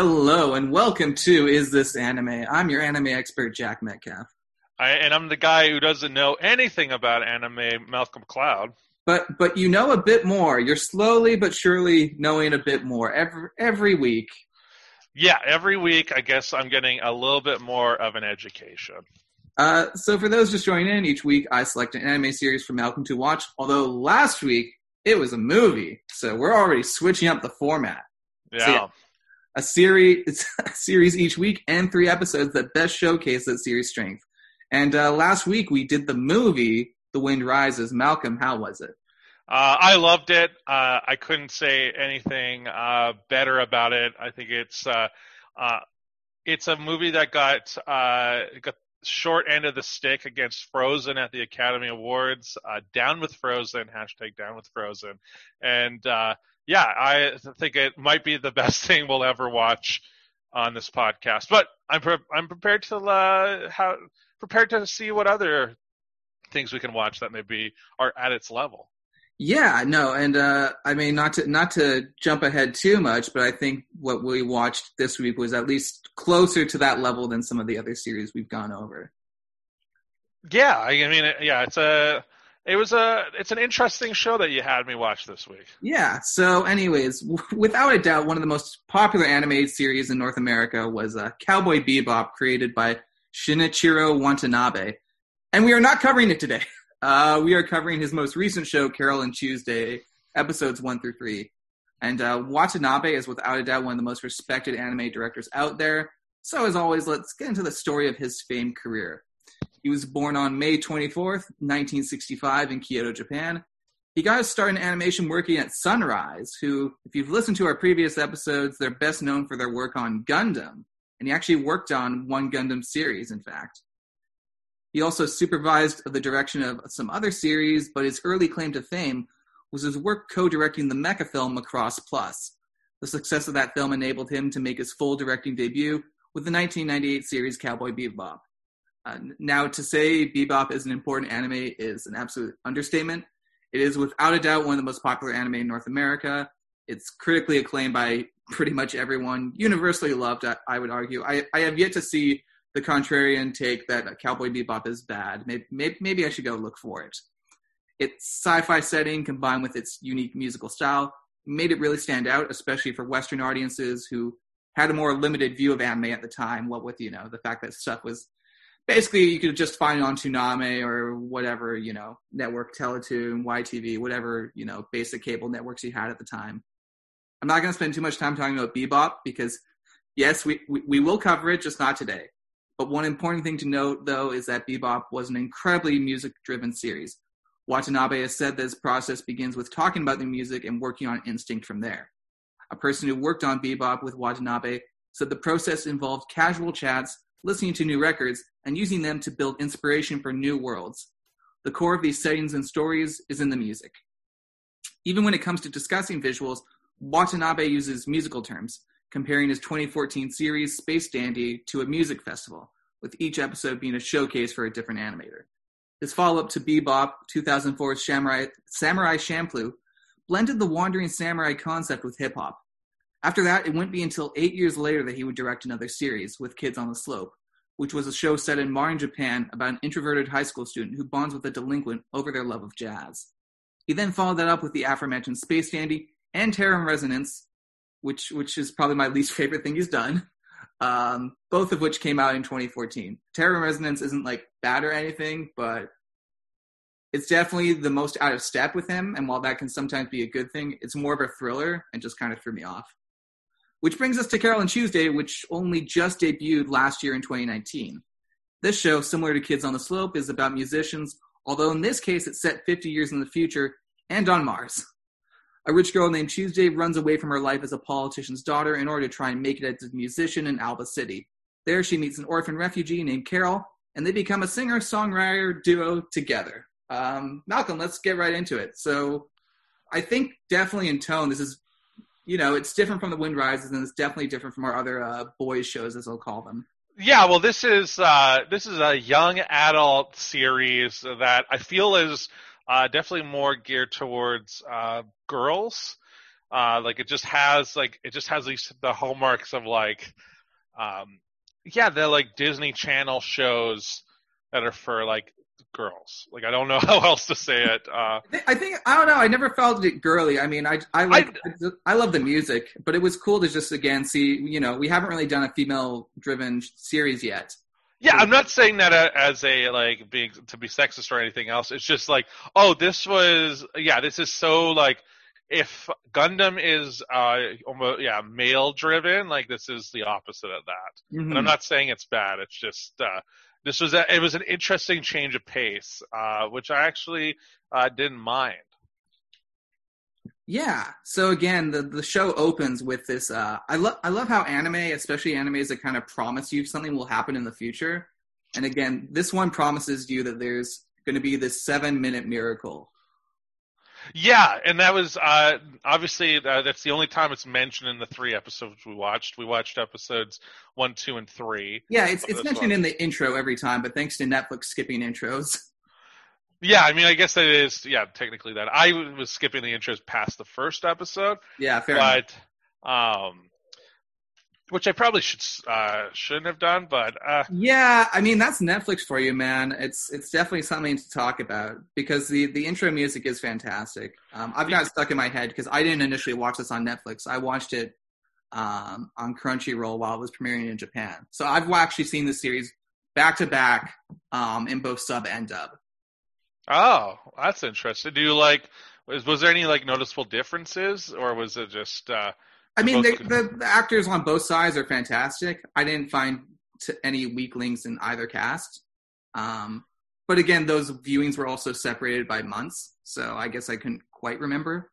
Hello and welcome to Is This Anime? I'm your anime expert, Jack Metcalf. I, and I'm the guy who doesn't know anything about anime, Malcolm Cloud. But but you know a bit more. You're slowly but surely knowing a bit more every every week. Yeah, every week I guess I'm getting a little bit more of an education. Uh, so for those just joining in, each week I select an anime series for Malcolm to watch. Although last week it was a movie, so we're already switching up the format. Yeah. So, yeah, a series, a series each week and three episodes that best showcase that series' strength. And uh, last week we did the movie The Wind Rises. Malcolm, how was it? Uh, I loved it. Uh, I couldn't say anything uh, better about it. I think it's uh, uh, it's a movie that got uh, got short end of the stick against Frozen at the Academy Awards. down with Frozen hashtag down with Frozen, and yeah, I think it might be the best thing we'll ever watch on this podcast. But I'm pre- I'm prepared to uh, how prepared to see what other things we can watch that maybe are at its level. Yeah, no, and uh, I mean not to not to jump ahead too much, but I think what we watched this week was at least closer to that level than some of the other series we've gone over. Yeah, I mean, yeah, it's a it was a it's an interesting show that you had me watch this week. Yeah. So, anyways, without a doubt, one of the most popular animated series in North America was uh, Cowboy Bebop, created by Shinichiro Watanabe, and we are not covering it today. Uh, we are covering his most recent show, Carole and Tuesday, episodes one through three. And uh, Watanabe is without a doubt one of the most respected anime directors out there. So, as always, let's get into the story of his famed career. He was born on May 24th, 1965, in Kyoto, Japan. He got his start in animation working at Sunrise, who, if you've listened to our previous episodes, they're best known for their work on Gundam. And he actually worked on one Gundam series, in fact. He also supervised the direction of some other series, but his early claim to fame was his work co-directing the mecha film Macross Plus. The success of that film enabled him to make his full directing debut with the 1998 series Cowboy Bebop. Uh, now, to say Bebop is an important anime is an absolute understatement. It is without a doubt one of the most popular anime in North America. It's critically acclaimed by pretty much everyone, universally loved, I, would argue. I, I have yet to see the contrarian take that Cowboy Bebop is bad. Maybe, maybe, maybe I should go look for it. Its sci-fi setting combined with its unique musical style made it really stand out, especially for Western audiences who had a more limited view of anime at the time. What with you know the fact that stuff was basically you could just find it on Toonami or whatever you know network, Teletoon, YTV, whatever you know basic cable networks you had at the time. I'm not going to spend too much time talking about Bebop because yes, we, we, we will cover it, just not today. But one important thing to note, though, is that Bebop was an incredibly music driven series. Watanabe has said this process begins with talking about the music and working on instinct from there. A person who worked on Bebop with Watanabe said the process involved casual chats, listening to new records, and using them to build inspiration for new worlds. The core of these settings and stories is in the music. Even when it comes to discussing visuals, Watanabe uses musical terms, comparing his 2014 series Space Dandy to a music festival, with each episode being a showcase for a different animator. His follow up to Bebop, 2004's Samurai, Samurai blended the wandering samurai concept with hip hop. After that, it wouldn't be until eight years later that he would direct another series, with Kids on the Slope, which was a show set in modern Japan about an introverted high school student who bonds with a delinquent over their love of jazz. He then followed that up with the aforementioned Space Dandy and Terror in Resonance, which which is probably my least favorite thing he's done. Um, both of which came out in 2014. Terror in Resonance isn't like bad or anything, but it's definitely the most out of step with him. And while that can sometimes be a good thing, it's more of a thriller and just kind of threw me off. Which brings us to Carole and Tuesday, which only just debuted last year in 2019. This show, similar to Kids on the Slope, is about musicians, although in this case it's set 50 years in the future and on Mars. A rich girl named Tuesday runs away from her life as a politician's daughter in order to try and make it as a musician in Alba City. There, she meets an orphan refugee named Carol, and they become a singer songwriter duo together. Um, Malcolm, let's get right into it. So, I think definitely in tone, this is, you know, it's different from The Wind Rises, and it's definitely different from our other uh, boys shows, as I'll call them. Yeah, well, this is uh, this is a young adult series that I feel is uh, definitely more geared towards uh, girls. Uh, like it just has like it just has these the hallmarks of like, um, yeah, they're like Disney Channel shows that are for like girls. Like I don't know how else to say it. Uh, I think I don't know. I never felt it girly. I mean, I I like I, I, love the music, but it was cool to just again see. You know, we haven't really done a female driven series yet. Yeah, I'm not saying that as a like being to be sexist or anything else. It's just like, oh, this was yeah, this is so like if Gundam is uh almost yeah male driven, like this is the opposite of that. Mm-hmm. And I'm not saying it's bad. It's just uh this was a, it was an interesting change of pace, uh, which I actually uh, didn't mind. Yeah. So again, the the show opens with this. Uh, I love I love how anime, especially animes that kind of promise you something will happen in the future. And again, this one promises you that there's going to be this seven minute miracle yeah, and that was uh, obviously uh, that's the only time it's mentioned in the three episodes we watched. We watched episodes one, two, and three. Yeah, it's it's mentioned one. in the intro every time, but thanks to Netflix skipping intros. Yeah, I mean, I guess that is yeah, technically that. I was skipping the intros past the first episode. Yeah, fair but, enough. um, which I probably should uh, shouldn't have done, but uh, yeah, I mean that's Netflix for you, man. It's it's definitely something to talk about because the the intro music is fantastic. Um, I've got stuck in my head because I didn't initially watch this on Netflix. I watched it um, on Crunchyroll while it was premiering in Japan. So I've actually seen the series back to back um, in both sub and dub. Oh, that's interesting. Do you like? Was, was there any like noticeable differences, or was it just? Uh, I mean, they, the, the actors on both sides are fantastic. I didn't find t- any weak links in either cast. Um, but again, those viewings were also separated by months, so I guess I couldn't quite remember.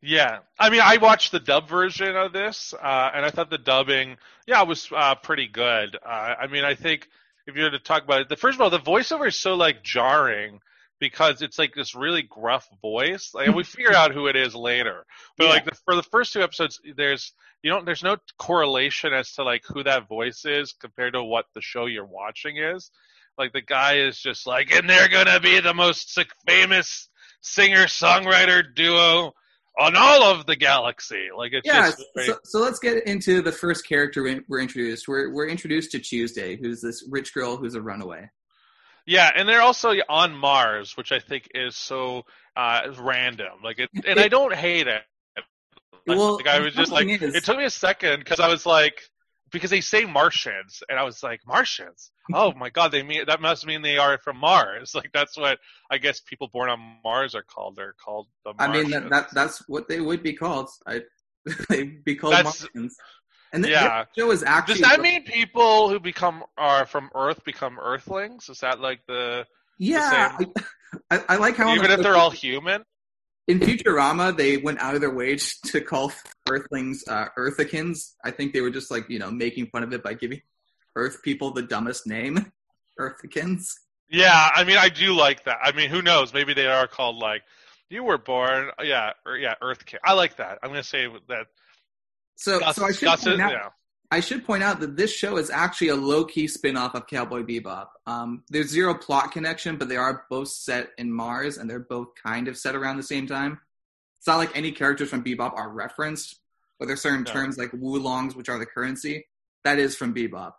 Yeah, I mean, I watched the dub version of this, uh, and I thought the dubbing, yeah, was uh, pretty good. Uh, I mean, I think if you were to talk about it, the first of all, the voiceover is so like jarring because it's like this really gruff voice. Like, we figure out who it is later, but yeah. like the, for the first two episodes, there's you know there's no correlation as to like who that voice is compared to what the show you're watching is. Like the guy is just like, and they're gonna be the most famous singer songwriter duo on all of the galaxy. Like it's yeah. so, so, let's get into the first character we're introduced. We're we're introduced to Tuesday, who's this rich girl who's a runaway. Yeah, and they're also on Mars, which I think is so uh, random. Like, it, and I don't hate it. Like, well, like I was just like, is... it took me a second because I was like, because they say Martians, and I was like, Martians? Oh my God, they mean that must mean they are from Mars. Like that's what I guess people born on Mars are called. They're called the. Martians. I mean, that, that that's what they would be called. I they'd be called that's, Martians. And the, yeah. show is actually. Does that mean people who become are from Earth become Earthlings? Is that like the? Yeah, the I, I, I, like how even if they're all human. In Futurama, they went out of their way to call Earthlings uh, Earthicans. I think they were just like you know making fun of it by giving Earth people the dumbest name, Earthicans. Yeah, I mean, I do like that. I mean, who knows? Maybe they are called like you were born. Yeah, or, yeah, Earthkin. I like that. I'm gonna say that so, so I should point out, yeah. I should point out that this show is actually a low key spin off of Cowboy Bebop. Um, there's zero plot connection, but they are both set in Mars, and they're both kind of set around the same time. It's not like any characters from Bebop are referenced, but there's certain no. terms like Woolongs, which are the currency. That is from Bebop.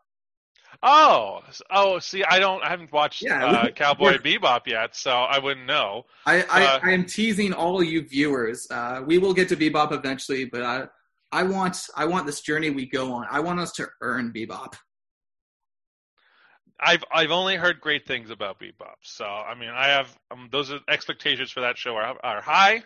Oh, oh, see, I don't, I haven't watched yeah, uh, Cowboy Bebop yet, so I wouldn't know. I, I, uh, I am teasing all you viewers. Uh, we will get to Bebop eventually, but I, want I want this journey we go on. I want us to earn Bebop. I've I've only heard great things about Bebop, so I mean I have um, those expectations for that show are are high,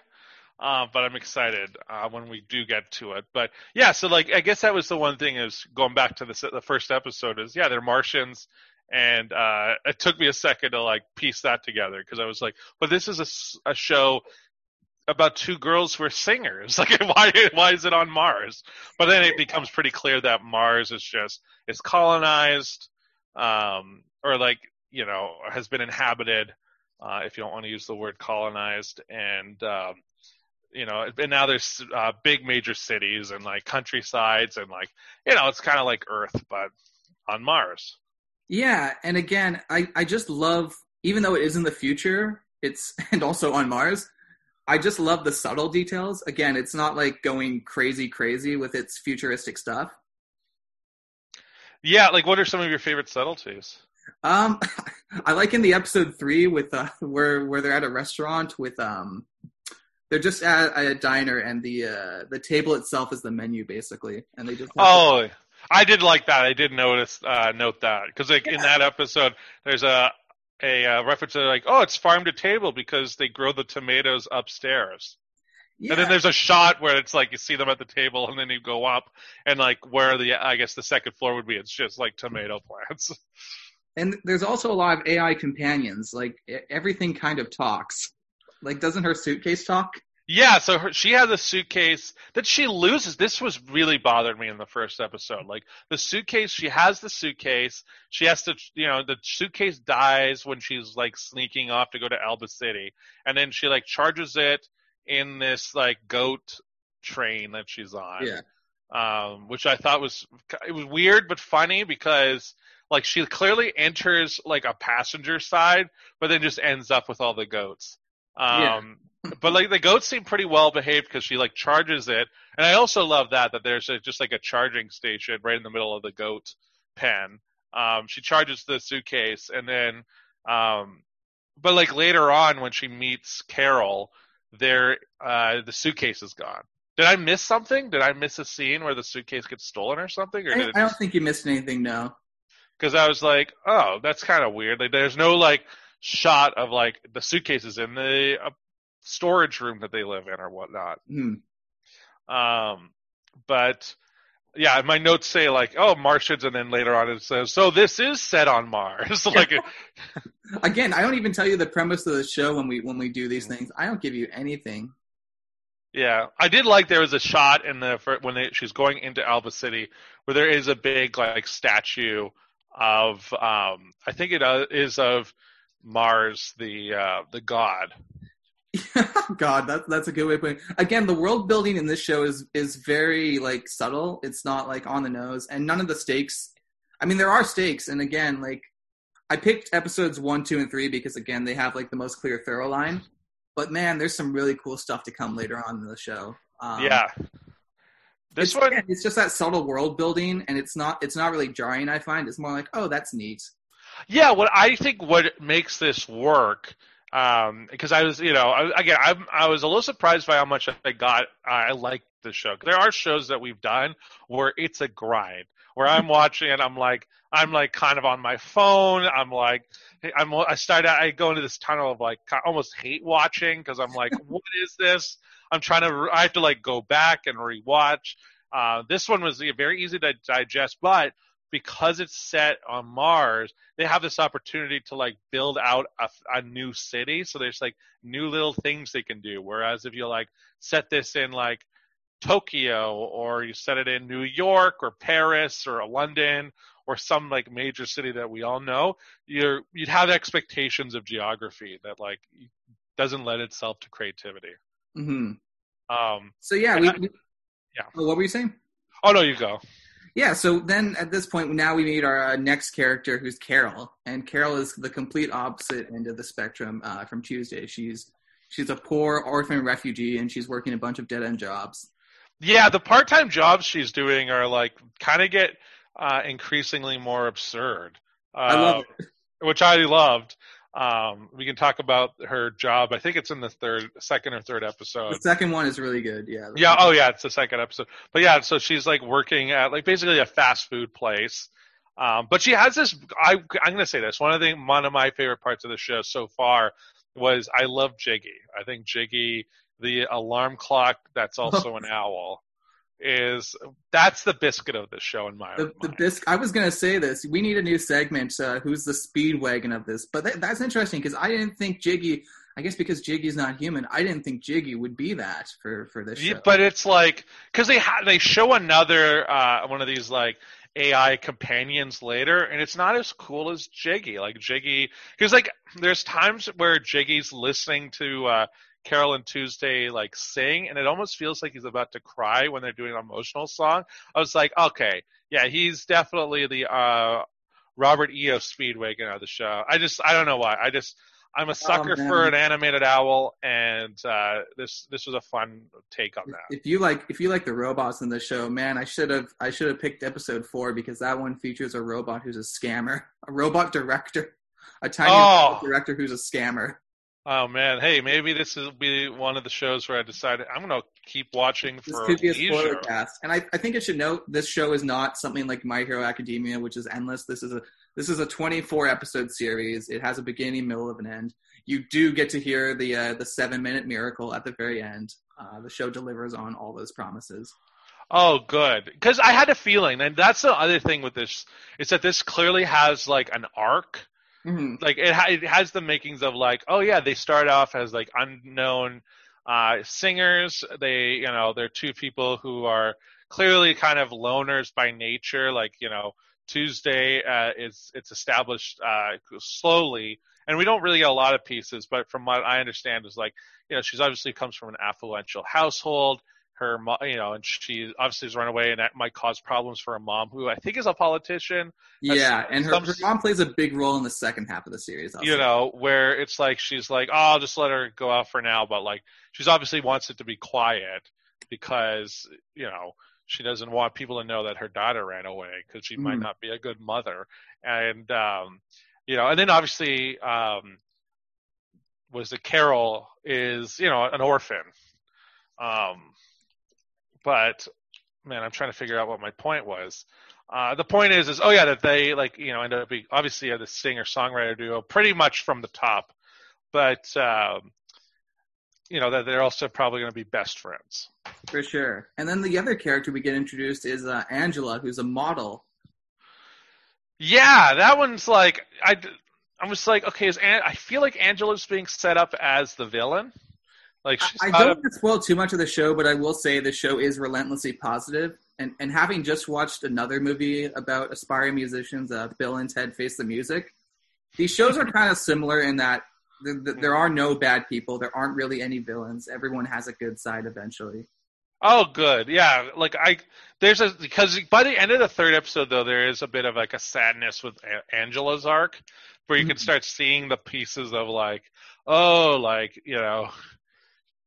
uh, but I'm excited uh, when we do get to it. But yeah, so like I guess that was the one thing is going back to the the first episode is yeah they're Martians, and uh, it took me a second to like piece that together because I was like, but this is a, a show about two girls who are singers. Like, why why is it on Mars? But then it becomes pretty clear that Mars is just is colonized, um, or like you know has been inhabited. Uh, if you don't want to use the word colonized, and um, you know, and now there's uh, big major cities and like countrysides, and like you know, it's kind of like Earth, but on Mars. Yeah, and again, I I just love even though it is in the future, it's and also on Mars I just love the subtle details. Again, it's not like going crazy, crazy with its futuristic stuff. Yeah, like what are some of your favorite subtleties? Um, I like in the episode three with uh, where where they're at a restaurant with um, they're just at a diner and the uh, the table itself is the menu basically, and they just Oh, I did like that. I did notice uh, note that because like in that episode, there's a a uh, reference to like, oh, it's farm to table because they grow the tomatoes upstairs. yeah. And then there's a shot where it's like you see them at the table, and then you go up, and like where the I guess the second floor would be, it's just like tomato plants. and there's also a lot of AI companions. Like everything kind of talks. Like, doesn't her suitcase talk? Yeah, so her, she has a suitcase that she loses. This was really bothered me in the first episode. Like the suitcase, she has the suitcase. She has to, you know, the suitcase dies when she's like sneaking off to go to Alba City, and then she like charges it in this like goat train that she's on. Yeah. um, which I thought was it was weird but funny because like she clearly enters like a passenger side, but then just ends up with all the goats. Um, but like the goats seem pretty well behaved because she like charges it, and I also love that that there's a, just like a charging station right in the middle of the goat pen. Um, she charges the suitcase, and then, um, but like later on when she meets Carol, there uh, the suitcase is gone. Did I miss something? Did I miss a scene where the suitcase gets stolen or something? Or I, I don't think you missed anything. No. because I was like, oh, that's kind of weird. Like, there's no like shot of like the suitcases in the uh, storage room that they live in or whatnot. Hmm. Um, but yeah, my notes say like, oh, Martians, and then later on it says, so this is set on Mars. like, Again, I don't even tell you the premise of the show when we when we do these things. I don't give you anything. yeah, I did like there was a shot in the when they, she's going into Alba City where there is a big like statue of um, I think it uh, is of Mars, the uh, the god. God, that's that's a good way of putting. It. Again, the world building in this show is is very like subtle. It's not like on the nose, and none of the stakes. I mean, there are stakes, and again, like I picked episodes one, two, and three because again, they have like the most clear thorough line. But man, there's some really cool stuff to come later on in the show. Um, yeah. This it's, one, again, it's just that subtle world building, and it's not it's not really jarring. I find it's more like, oh, that's neat. Yeah, what I think what makes this work, um, because I was, you know, I, again, I'm, I was a little surprised by how much I got. I like the show. There are shows that we've done where it's a grind, where I'm watching and I'm like, I'm like kind of on my phone. I'm like, I'm, I started, I go into this tunnel of like almost hate watching because I'm like, what is this? I'm trying to, I have to like go back and rewatch. Uh, this one was very easy to digest, but because it's set on Mars, they have this opportunity to like build out a, a, new city. So there's like new little things they can do. Whereas if you like set this in like Tokyo or you set it in New York or Paris or London or some like major city that we all know, you're you'd have expectations of geography that like doesn't lend itself to creativity. hmm Um, So yeah, we, I- we- yeah. Oh, what were you saying? oh no, you go. Yeah, so then at this point, now we meet our uh, next character, who's Carol, and Carol is the complete opposite end of the spectrum uh, from Tuesday. She's she's a poor orphan refugee, and she's working a bunch of dead end jobs. Yeah, the part-time jobs she's doing are like kind of get uh, increasingly more absurd. Uh, I love it. which I loved. Um, we can talk about her job. I think it's in the third, second or third episode. The second one is really good. Yeah. Yeah. Oh, yeah. It's the second episode. But yeah, so she's like working at like basically a fast food place. Um, but she has this. I, I'm going to say this. One of the one of my favorite parts of the show so far was I love Jiggy. I think Jiggy, the alarm clock that's also an owl, is that's the biscuit of the show in my The, the bisc- I was gonna say this. We need a new segment. Uh, who's the speedwagon of this? But that, that's interesting because I didn't think Jiggy. I guess because Jiggy's not human, I didn't think Jiggy would be that for for this show. Yeah, but it's like because they ha- they show another uh, one of these like AI companions later, and it's not as cool as Jiggy. Like Jiggy, because like there's times where Jiggy's listening to uh, Carol and Tuesday like sing, and it almost feels like he's about to cry when they're doing an emotional song. I was like, okay, yeah, he's definitely the uh, Robert E.O. Speedwagon of the show. I just I don't know why. I just I'm a sucker Oh, for an animated owl, and uh, this this was a fun take on that. If you like, if you like the robots in the show, man, I should have, I should have picked episode four because that one features a robot who's a scammer, a robot director, a tiny Oh. robot director who's a scammer. Oh man, hey, maybe this will be one of the shows where I decided I'm gonna keep watching for. This could be a spoiler leisure. cast, and I, I think it should note this show is not something like My Hero Academia, which is endless. This is a this is a 24 episode series. It has a beginning, middle, of an end. You do get to hear the uh, the seven minute miracle at the very end. Uh, the show delivers on all those promises. Oh, good. Because I had a feeling, and that's the other thing with this is that this clearly has like an arc. Hmm Like it, ha- it has the makings of like, oh yeah, they start off as like unknown uh, singers. They, you know, they're two people who are clearly kind of loners by nature. Like, you know, Tuesday uh, is it's established uh, slowly, and we don't really get a lot of pieces. But from what I understand, is like, you know, she's obviously comes from an affluential household. Her, mom, you know, and she obviously has run away, and that might cause problems for a mom who I think is a politician. Yeah, and her, some- her mom plays a big role in the second half of the series. I'll you know, where it's like she's like, oh, I'll just let her go out for now, but like she's obviously wants it to be quiet because you know she doesn't want people to know that her daughter ran away because she might Mhm. not be a good mother, and um, you know, and then obviously um, was the Carol is you know an orphan, um, but man, I'm trying to figure out what my point was. Uh, the point is, is oh yeah, that they like you know end up being obviously are the singer songwriter duo pretty much from the top, but um, you know that they're also probably going to be best friends. for sure. And then the other character we get introduced is uh, Angela, who's a model. Yeah, that one's like I. I was like, okay, is An- I feel like Angela's being set up as the villain. Like I don't a- want to spoil too much of the show, but I will say the show is relentlessly positive. And and having just watched another movie about aspiring musicians, uh, Bill and Ted Face the Music, these shows are kind of similar in that th- th- there are no bad people. There aren't really any villains. Everyone has a good side eventually. Oh, good. Yeah, like I there's a because by the end of the third episode though there is a bit of like a sadness with a- Angela's arc where you can Mhm. start seeing the pieces of like oh like you know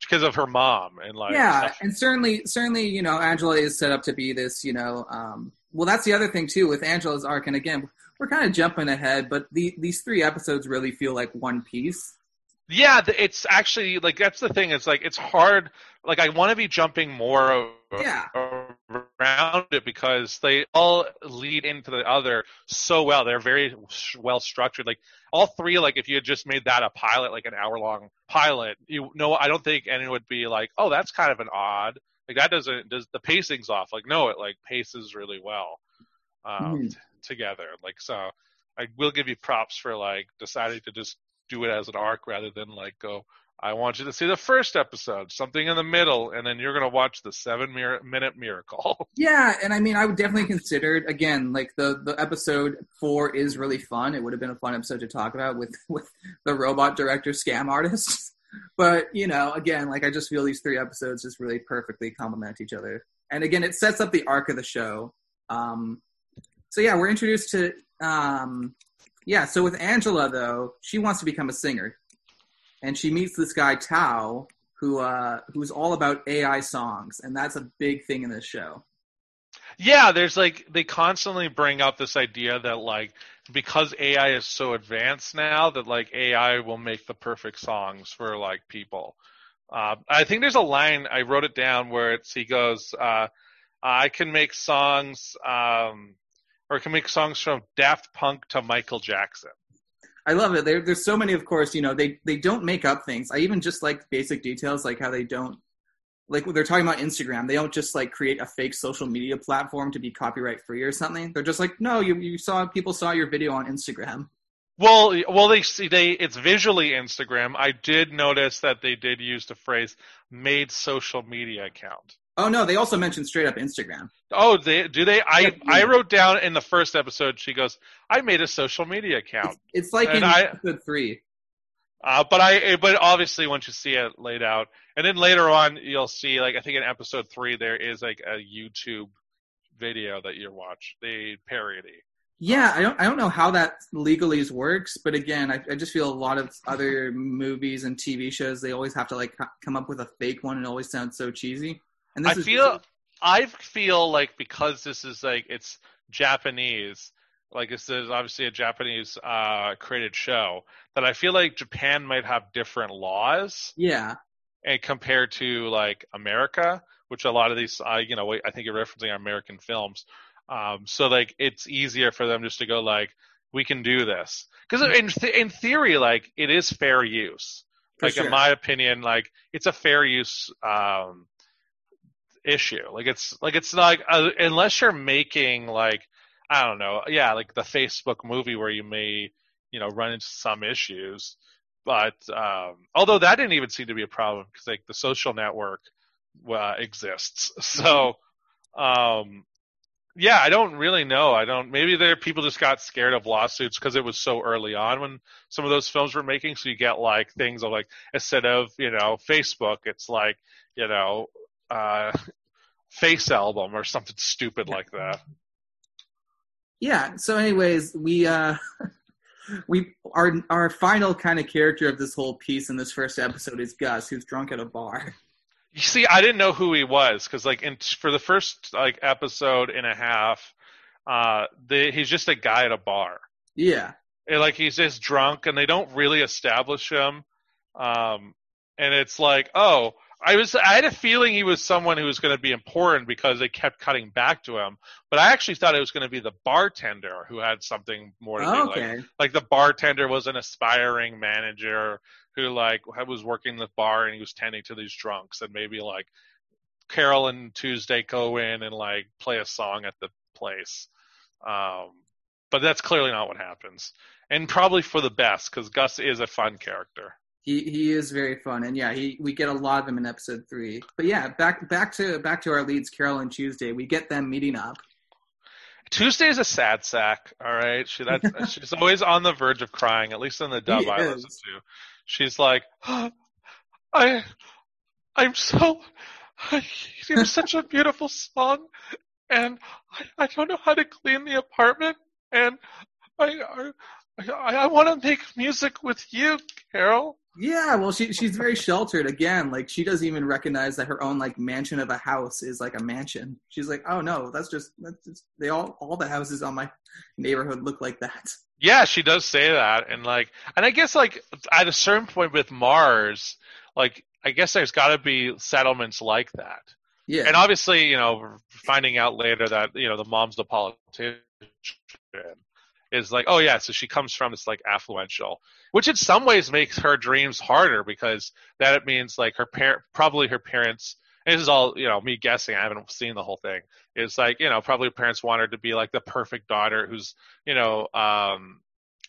because of her mom and like yeah, and certainly, certainly, you know, Angela is set up to be this, you know, um, well, that's the other thing too with Angela's arc. And again, we're kind of jumping ahead, but the, these three episodes really feel like one piece. Yeah, it's actually like that's the thing. It's like it's hard. Like I want to be jumping more Yeah. around it because they all lead into the other so well. They're very well structured. Like all three. Like if you had just made that a pilot, like an hour long pilot, you know, I don't think anyone would be like, oh, that's kind of an odd. Like that doesn't does the pacing's off. Like no, it like paces really well um, Mhm. t- together. Like so, I will give you props for like deciding to just do it as an arc rather than like go. I want you to see the first episode, something in the middle, and then you're gonna watch the seven mir- minute miracle. Yeah, and I mean, I would definitely consider it again. Like the the episode four is really fun. It would have been a fun episode to talk about with with the robot director scam artist. But you know, again, like I just feel these three episodes just really perfectly complement each other. And again, it sets up the arc of the show. Um, so yeah, we're introduced to um, yeah. So with Angela though, she wants to become a singer, and she meets this guy Tao, who uh, who's all about AI songs, and that's a big thing in this show. yeah, there's like they constantly bring up this idea that like because AI is so advanced now that like AI will make the perfect songs for like people. Uh, I think there's a line I wrote it down where it's he goes, uh, "I can make songs, um, or can make songs from Daft Punk to Michael Jackson." I love it. There, there's so many, of course. You know, they they don't make up things. I even just like basic details, like how they don't, like when they're talking about Instagram, they don't just like create a fake social media platform to be copyright free or something. They're just like, no, you you saw people saw your video on Instagram. Well, well, they see they it's visually Instagram. I did notice that they did use the phrase "made social media account." Oh no, they also mentioned straight up Instagram. Oh, they do they? I Yeah. I wrote down in the first episode. She goes, "I made a social media account," It's, it's like And in I- episode three. uh, but I but obviously once you see it laid out, and then later on you'll see like I think in episode three there is like a YouTube video that you watch the parody. Yeah, I don't I don't know how that legalese works, but again, I, I just feel a lot of other movies and TV shows they always have to like come up with a fake one and it always sounds so cheesy. And I feel I feel like because this is like it's Japanese, like this is obviously a Japanese uh, created show, that I feel like Japan might have different laws. Yeah. And compared to like America, which a lot of these, uh, you know, I think you're referencing American films. Um, so like it's easier for them just to go like, we can do this because in th- in theory, like it is fair use. For like sure. in my opinion, like it's a fair use um, issue. Like it's like it's like uh, unless you're making like I don't know, yeah, like the Facebook movie where you may you know run into some issues. But um, although that didn't even seem to be a problem because like the social network uh, exists, so um, yeah, I don't really know. I don't. Maybe there people just got scared of lawsuits because it was so early on when some of those films were making. So you get like things of like instead of you know Facebook, it's like you know uh, Face album or something stupid like that. yeah. So, anyways, we uh, we our our final kind of character of this whole piece in this first episode is Gus, who's drunk at a bar. You see, I didn't know who he was because, like, in, for the first like episode and a half, uh, the, he's just a guy at a bar. Yeah. And, like, he's just drunk, and they don't really establish him. Um, and it's like, oh, I was, I had a feeling he was someone who was going to be important because they kept cutting back to him. But I actually thought it was going to be the bartender who had something more to do. Like, okay. like the bartender was an aspiring manager who like was working the bar and he was tending to these drunks and maybe like Carol and Tuesday go in and like play a song at the place. Um, but that's clearly not what happens, and probably for the best because Gus is a fun character. He he is very fun, and yeah, he we get a lot of them in episode three. But yeah, back back to back to our leads, Carol and Tuesday. We get them meeting up. Tuesday's a sad sack. All right, she that's she's always on the verge of crying. At least in the dub He I is. listen to, she's like, I, I'm so, it was such a beautiful song, and I, I don't know how to clean the apartment, and I, I, I, I want to make music with you, Carol. Yeah, well, she she's very sheltered again. Like she doesn't even recognize that her own like mansion of a house is like a mansion. She's like, oh no, that's just that's just, they all all the houses on my neighborhood look like that. Yeah, she does say that, and like, and I guess like at a certain point with Mars, like I guess there's got to be settlements like that. Yeah, And obviously, you know, finding out later that you know the mom's the politician is like, oh yeah, so she comes from this like affluential, which in some ways makes her dreams harder because that it means like her parent, probably her parents. And this is all you know, me guessing. I haven't seen the whole thing. It's like you know, probably her parents want her to be like the perfect daughter who's you know um,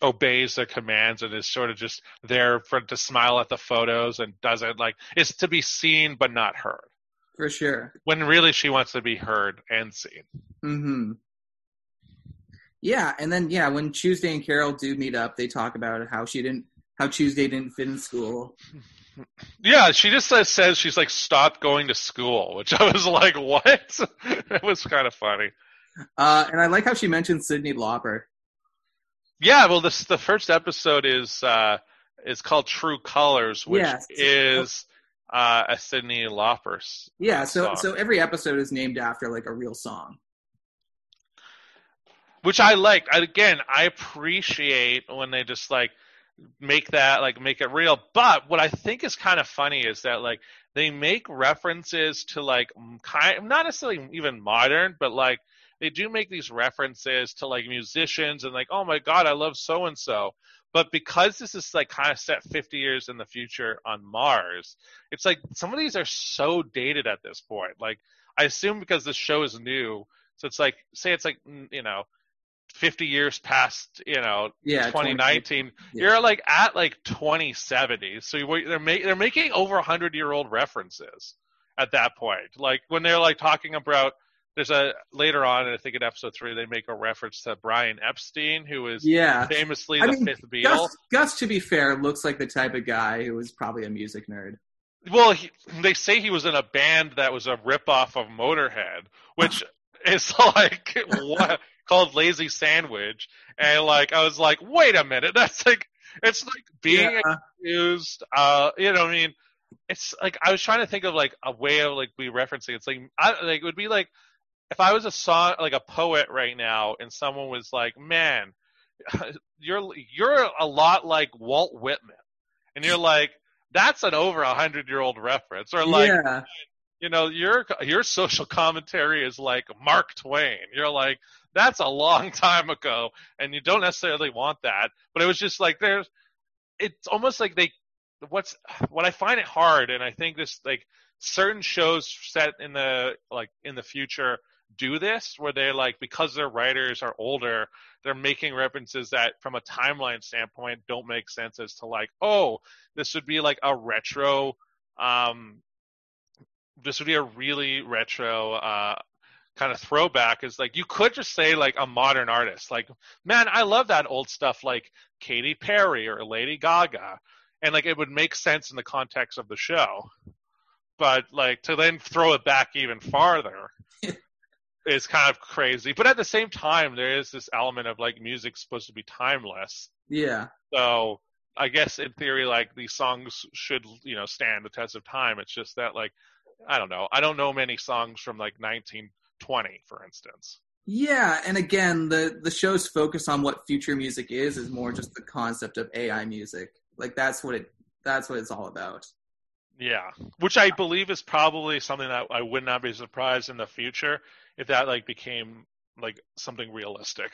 obeys their commands and is sort of just there for to smile at the photos and doesn't like is to be seen but not heard for sure. when really she wants to be heard and seen. hmm Yeah, and then yeah, when Tuesday and Carol do meet up, they talk about how she didn't, how Tuesday didn't fit in school. Yeah, she just says, says she's like stopped going to school, which I was like, what? it was kind of funny. Uh, and I like how she mentioned Cyndi Lauper. Yeah, well, this the first episode is uh, is called True Colors, which Yes. is uh, a Cyndi Lauper. Yeah, so song. so every episode is named after like a real song. Which I like. I, again, I appreciate when they just like make that like make it real. But what I think is kind of funny is that like they make references to like kind not necessarily even modern, but like they do make these references to like musicians and like oh my god, I love so and so. But because this is like kind of set 50 years in the future on Mars, it's like some of these are so dated at this point. Like I assume because this show is new, so it's like say it's like you know 50 years past you know Yeah, 2019 yeah. you're like at like 2070 so you- they're ma- they're making over 100 year old references at that point like when they're like talking about there's a later on i think in episode 3 they make a reference to brian epstein who is Yeah. famously I the mean, fifth beatle Gus, Gus, to be fair, looks like the type of guy who was probably a music nerd. Well, he, they say he was in a band that was a ripoff of Motorhead, which is like what called Lazy Sandwich, and like I was like, wait a minute, that's like it's like being Yeah. accused. Uh, you know, what I mean, it's like I was trying to think of like a way of like be referencing. It's like I like it would be like if I was a song like a poet right now, and someone was like, man, you're you're a lot like Walt Whitman, and you're like. That's an over a hundred year old reference, or like yeah, you know your your social commentary is like Mark Twain. You're like that's a long time ago, and you don't necessarily want that. But it was just like there's, it's almost like they, what's what I find it hard, and I think this like certain shows set in the like in the future do this where they're like because their writers are older they're making references that from a timeline standpoint don't make sense as to like oh this would be like a retro um this would be a really retro uh kind of throwback is like you could just say like a modern artist. Like man i love that old stuff like Katy Perry or Lady Gaga. And like it would make sense in the context of the show. But like to then throw it back even farther is kind of crazy. But at the same time there is this element of like music's supposed to be timeless. Yeah, so I guess in theory, like these songs should, you know, stand the test of time. It's just that, like, I don't know. I don't know many songs from like 1920, for instance. yeah. And again, the the show's focus on what future music is is more just the concept of AI music. Like that's what it that's what it's all about. Yeah, which I believe is probably something that I would not be surprised in the future if that like became like something realistic.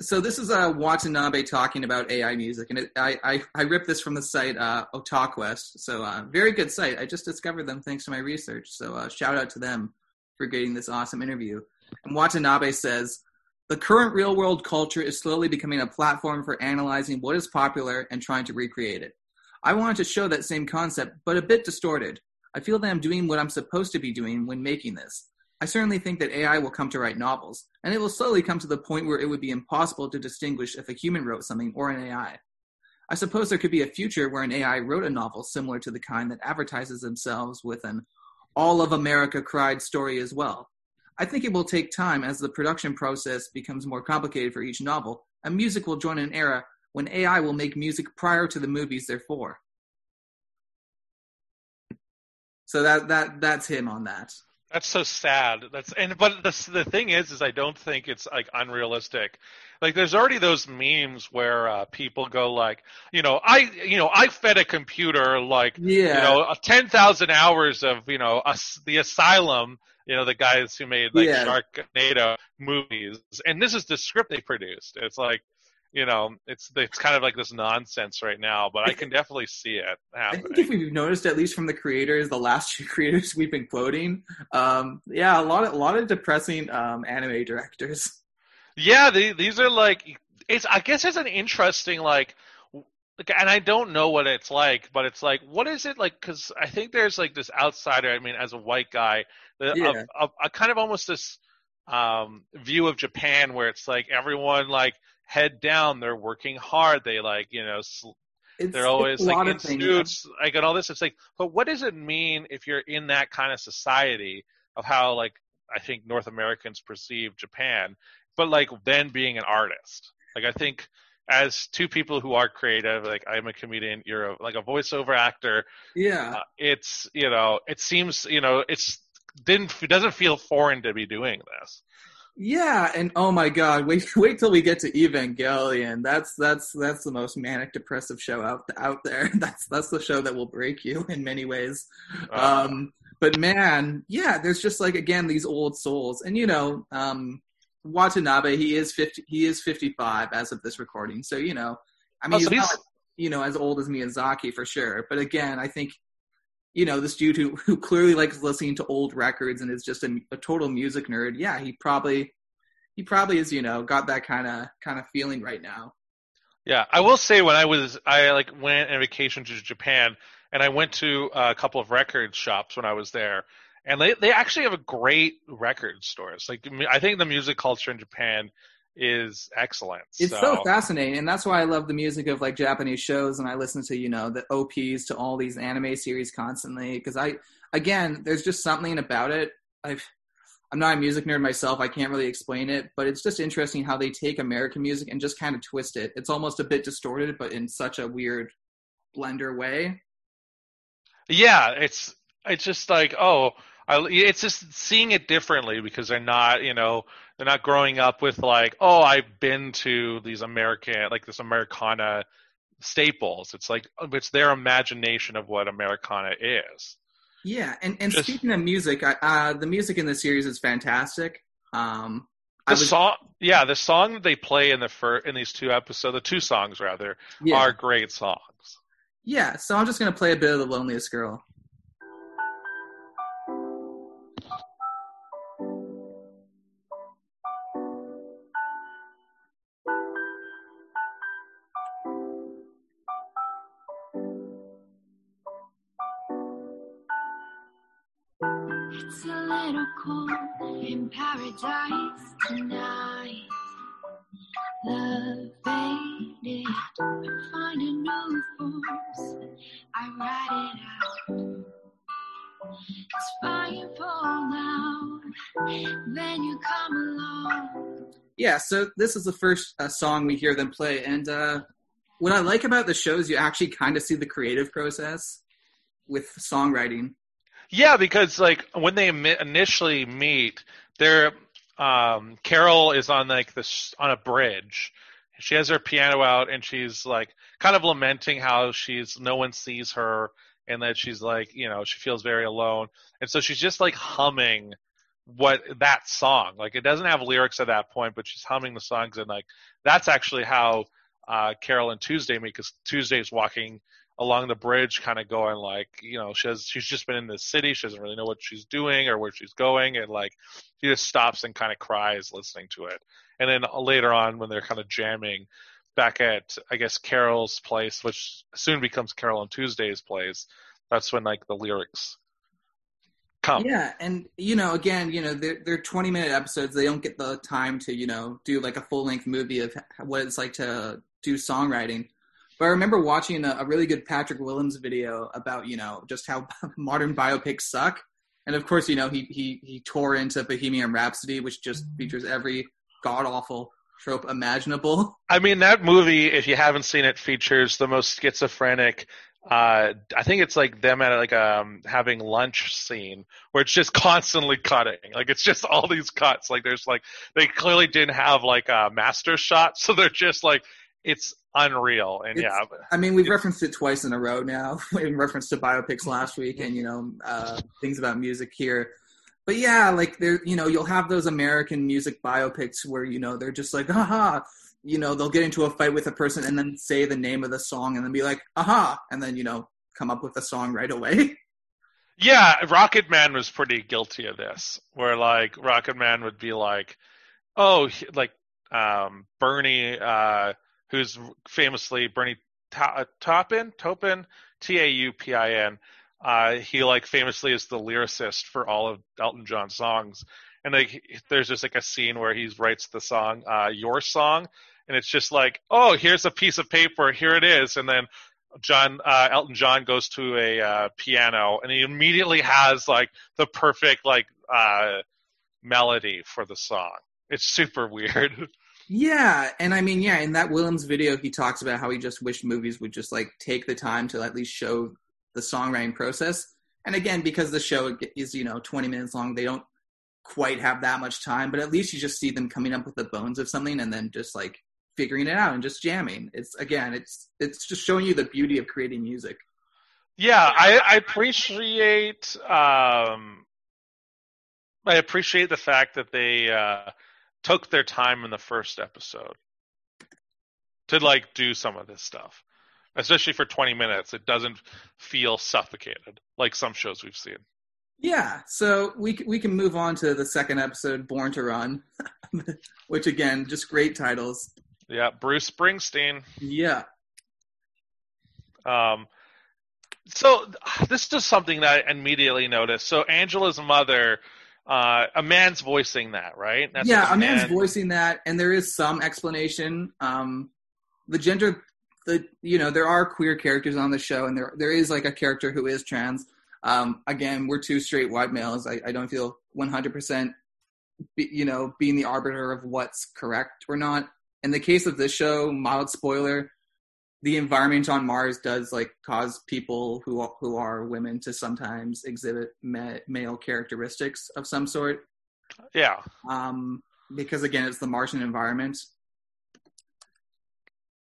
So, this is uh, Watanabe talking about AI music, and it, I, I I ripped this from the site uh. So uh, very good site. I just discovered them thanks to my research. So uh, shout out to them for getting this awesome interview. And Watanabe says the current real world culture is slowly becoming a platform for analyzing what is popular and trying to recreate it. I wanted to show that same concept, but a bit distorted. I feel that I'm doing what I'm supposed to be doing when making this. I certainly think that AI will come to write novels, and it will slowly come to the point where it would be impossible to distinguish if a human wrote something or an AI. I suppose there could be a future where an AI wrote a novel similar to the kind that advertises themselves with an all of America cried story as well. I think it will take time as the production process becomes more complicated for each novel, and music will join an era when AI will make music prior to the movies they're for. So that that that's him on that. That's so sad. That's and but the the thing is, is I don't think it's like unrealistic. Like there's already those memes where uh, people go like, you know, I you know I fed a computer like Yeah. you know ten thousand hours of you know us, the Asylum. You know the guys who made like Yeah. Sharknado movies, and this is the script they produced. It's like, you know, it's it's kind of like this nonsense right now, but I can definitely see it I think if we've noticed, at least from the creators, the last two creators we've been quoting, um, yeah, a lot of a lot of depressing um, anime directors. Yeah, the, these are like it's. I guess it's an interesting like, and I don't know what it's like, but it's like, what is it like? Because I think there's like this outsider. I mean, as a white guy, the, Yeah. of, of, a kind of almost this um view of Japan where it's like everyone like head down, they're working hard, they like you know. Sl- It's, they're always like in things. suits, like and all this. It's like, but what does it mean if you're in that kind of society of how like I think North Americans perceive Japan, but like then being an artist. Like I think as two people who are creative, like I'm a comedian, you're a, like a voiceover actor. Yeah, Uh, it's you know, it seems you know, it's didn't it doesn't feel foreign to be doing this. Yeah, and oh my god, wait wait till we get to Evangelion. That's that's that's the most manic depressive show out out there. That's that's the show that will break you in many ways. Uh, Um, but man, yeah, there's just like again these old souls, and you know, um, Watanabe, he is fifty, he is fifty-five as of this recording. So you know, I mean, Oh, so he's, he's- not, you know, as old as Miyazaki for sure. But again, I think, you know, this dude who who clearly likes listening to old records and is just a, a total music nerd. Yeah, he probably he probably is, you know, got that kind of kind of feeling right now. Yeah, I will say when I was I like went on vacation to Japan and I went to a couple of record shops when I was there, and they they actually have a great record stores. Like I think the music culture in Japan is excellent. It's so, fascinating, and that's why I love the music of like Japanese shows, and I listen to you know the OPs to all these anime series constantly because I again, there's just something about it. I've I'm not a music nerd myself. I can't really explain it, but it's just interesting how they take American music and just kind of twist it. It's almost a bit distorted, but in such a weird blender way. Yeah, it's it's just like oh, I, it's just seeing it differently because they're not you know they're not growing up with like oh I've been to these American like this Americana staples. It's like it's their imagination of what Americana is. Yeah, and, and Just, speaking of music, I, uh, the music in the series is fantastic. Um, the was, song, yeah, the song they play in the fir- in these two episodes, the two songs rather, yeah. are great songs. Yeah, so I'm just gonna play a bit of the Loneliest Girl. Paradise tonight. Love faded, but find new force. I write it out. It's fire fall then you come along. Yeah, so this is the first uh, song we hear them play, and uh, what I like about the show is you actually kind of see the creative process with songwriting. Yeah, because like when they initially meet, they're um, Carole is on like this on a bridge. She has her piano out and she's like kind of lamenting how she's no one sees her and that she's like you know she feels very alone and so she's just like humming what that song like it doesn't have lyrics at that point but she's humming the songs and like that's actually how uh, Carole and Tuesday meet because Tuesday's walking along the bridge, kind of going like, you know, she has, she's just been in the city. She doesn't really know what she's doing or where she's going. And like, she just stops and kind of cries listening to it. And then uh, later on, when they're kind of jamming back at, I guess, Carole's place, which soon becomes Carole on Tuesday's place, that's when like the lyrics come. Yeah. And, you know, again, you know, they're, they're 20 minute episodes. They don't get the time to, you know, do like a full length movie of what it's like to do songwriting but I remember watching a, a really good Patrick Willems video about you know just how modern biopics suck, and of course you know he he he tore into Bohemian Rhapsody, which just features every god awful trope imaginable. I mean that movie, if you haven't seen it, features the most schizophrenic uh, I think it's like them at like um having lunch scene where it's just constantly cutting. Like it's just all these cuts. Like there's like they clearly didn't have like a master shot, so they're just like it's unreal. And it's, yeah, I mean, we've referenced it twice in a row now in reference to biopics last week and, you know, uh, things about music here. But yeah, like there, you know, you'll have those American music biopics where, you know, they're just like, aha, you know, they'll get into a fight with a person and then say the name of the song and then be like, aha, and then, you know, come up with a song right away. Yeah, Rocket Man was pretty guilty of this, where like Rocket Man would be like, oh, like um, Bernie, uh, who's famously Bernie uh, Taupin, Taupin, T A U P I N. Uh, he like famously is the lyricist for all of Elton John's songs, and like there's just like a scene where he writes the song uh, "Your Song," and it's just like, oh, here's a piece of paper, here it is, and then John uh, Elton John goes to a uh, piano, and he immediately has like the perfect like uh, melody for the song. It's super weird. Yeah, and I mean, yeah, in that Willems video, he talks about how he just wished movies would just like take the time to at least show the songwriting process. And again, because the show is you know 20 minutes long, they don't quite have that much time, but at least you just see them coming up with the bones of something and then just like figuring it out and just jamming. It's again, it's it's just showing you the beauty of creating music. Yeah, I, I appreciate um, I appreciate the fact that they uh, took their time in the first episode to like do some of this stuff. Especially for 20 minutes it doesn't feel suffocated like some shows we've seen. Yeah so we we can move on to the second episode born to run which again just great titles. Yeah bruce springsteen. Yeah. Um so this is just something that i immediately noticed. So angela's mother uh, a man's voicing that, right? That's yeah, a man's man... voicing that, and there is some explanation. Um, the gender, the you know, there are queer characters on the show, and there there is like a character who is trans. Um, again, we're two straight white males. I, I don't feel 100% you know, being the arbiter of what's correct or not. In the case of this show, mild spoiler, the environment on Mars does like cause people who who are women to sometimes exhibit ma- male characteristics of some sort. Yeah. Um, because again, it's the Martian environment.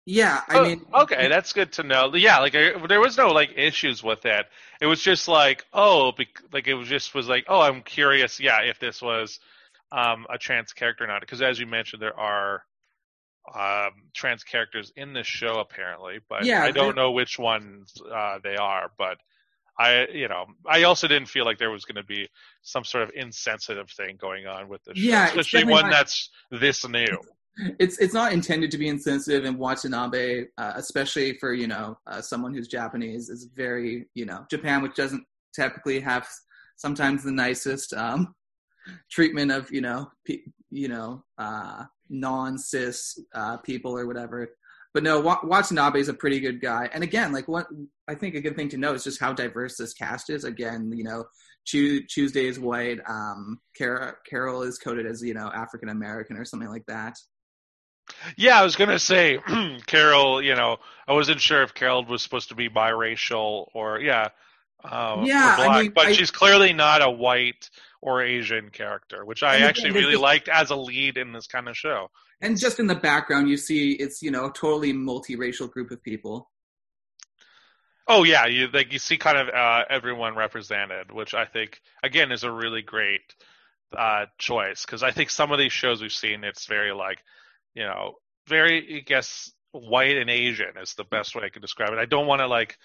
Yeah, I Oh, mean, okay, that's good to know. Yeah, like I, there was no like issues with it. It was just like, oh, bec- like it was just was like, oh, I'm curious. Yeah, if this was um, a trans character or not, because as you mentioned, there are um, trans characters in this show apparently, but Yeah, I don't know which ones uh, they are. But I, you know, I also didn't feel like there was going to be some sort of insensitive thing going on with the show, Yeah, it's especially one not- that's this new. it's it's not intended to be insensitive and Watanabe, uh, especially for you know uh, someone who's Japanese, is very you know Japan, which doesn't typically have sometimes the nicest um, treatment of you know pe- you know uh, non cis uh, people or whatever. But no, Wa- Watanabe is a pretty good guy, and again, like what I think a good thing to know is just how diverse this cast is. Again, you know, Chu- Tuesday is white, um, Carole, Carole is coded as you know African American or something like that. Yeah, I was gonna say Carole. You know, I wasn't sure if Carole was supposed to be biracial or yeah, um, Yeah, or I black, mean, but I- she's clearly not a white or Asian character, which I And actually really liked as a lead in this kind of show. And just in the background, you see it's you know a totally multiracial group of people. Oh yeah, you like you see kind of uh, everyone represented, which I think again is a really great uh, choice because I think some of these shows we've seen it's very like you know very I guess white and Asian is the best way I could describe it. I don't want to like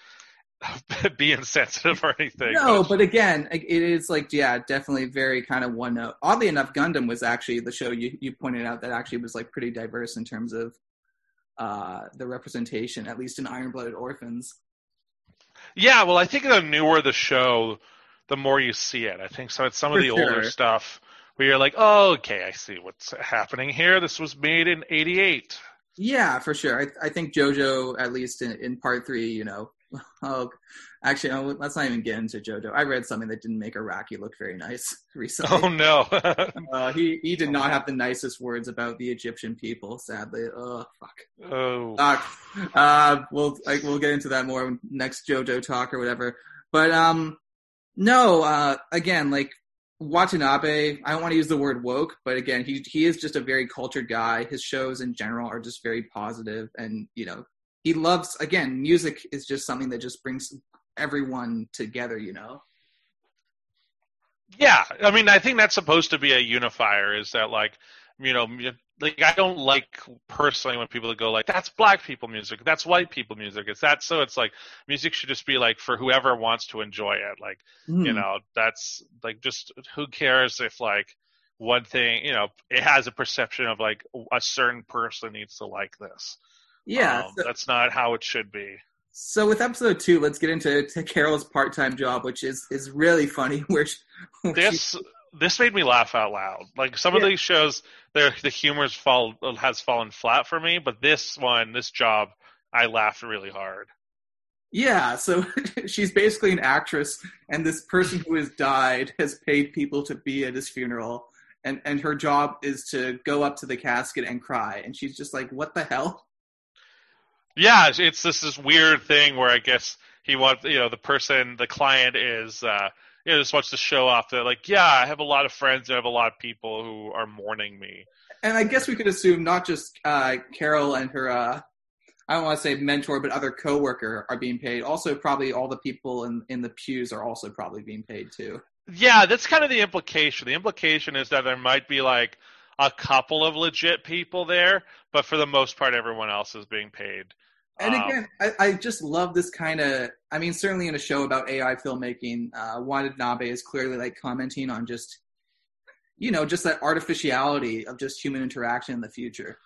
be insensitive or anything. No, but again, it is like yeah, definitely very kind of one note. Oddly enough, Gundam was actually the show you you pointed out that actually was like pretty diverse in terms of uh the representation, at least in Iron Blooded Orphans. Yeah, well, I think the newer the show, the more you see it. I think so. It's some For of the older stuff where you're like, oh, okay, I see what's happening here. This was made in '88. Yeah, for sure. I, I think JoJo, at least in, in part three, you know. Oh, actually, no, let's not even get into JoJo. I read something that didn't make Araki look very nice recently. Oh no. Uh, he he did not have the nicest words about the Egyptian people. Sadly, oh fuck. oh. Fuck. Uh, we'll like we'll get into that more next JoJo talk or whatever. But um, no. Uh, again, like Watanabe. I don't want to use the word woke, but again, he he is just a very cultured guy. His shows in general are just very positive, and you know, he loves. Again, music is just something that just brings everyone together. You know. Yeah, I mean, I think that's supposed to be a unifier. Is that like, you know, like I don't like personally when people go like, "That's black people music, that's white people music." It's that so. It's like music should just be like for whoever wants to enjoy it. Like, Hmm. you know, that's like just who cares if like one thing, you know, it has a perception of like a certain person needs to like this. Yeah. Um, so- that's not how it should be. So with episode two, let's get into to Carole's part-time job, which is is really funny. Where, she, where she- this this made me laugh out loud. Like some of these shows, the the humor's fall has fallen flat for me, but this one, this job, I laughed really hard. yeah, so she's basically an actress, and this person who has died has paid people to be at his funeral, and and her job is to go up to the casket and cry, and she's just like, "What the hell?" Yeah, it's this this weird thing where I guess he wants you know the person the client is uh you know just wants to show off that like yeah I have a lot of friends and I have a lot of people who are mourning me. And I guess we could assume not just uh, Carole and her. Uh, I don't want to say mentor, but other coworker are being paid. Also, probably all the people in, in the pews are also probably being paid too. Yeah, that's kind of the implication. The implication is that there might be like a couple of legit people there, but for the most part, everyone else is being paid. And Um, again, I, I just love this kind of. I mean, certainly in a show about AI filmmaking, uh, Watanabe is clearly like commenting on just, you know, just that artificiality of just human interaction in the future.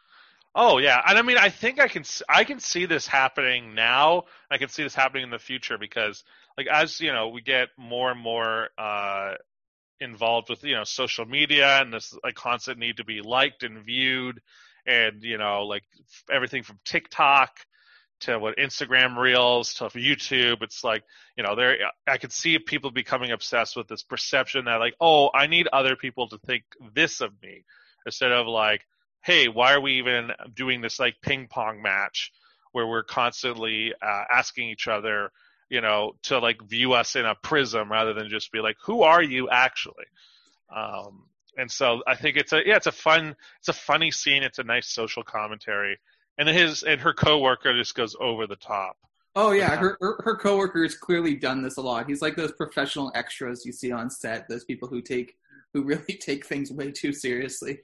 Oh yeah, and I mean, I think I can I can see this happening now. I can see this happening in the future because, like, as you know, we get more and more uh, involved with you know social media and this like constant need to be liked and viewed, and you know, like everything from TikTok to what Instagram Reels to YouTube. It's like you know, there I could see people becoming obsessed with this perception that like, oh, I need other people to think this of me instead of like, hey, why are we even doing this like ping pong match where we're constantly uh, asking each other, you know, to like view us in a prism rather than just be like, who are you actually? Um, and so I think it's a yeah, it's a fun, it's a funny scene. It's a nice social commentary, and his and her coworker just goes over the top. Oh yeah, her, her her coworker has clearly done this a lot. He's like those professional extras you see on set. Those people who take who really take things way too seriously.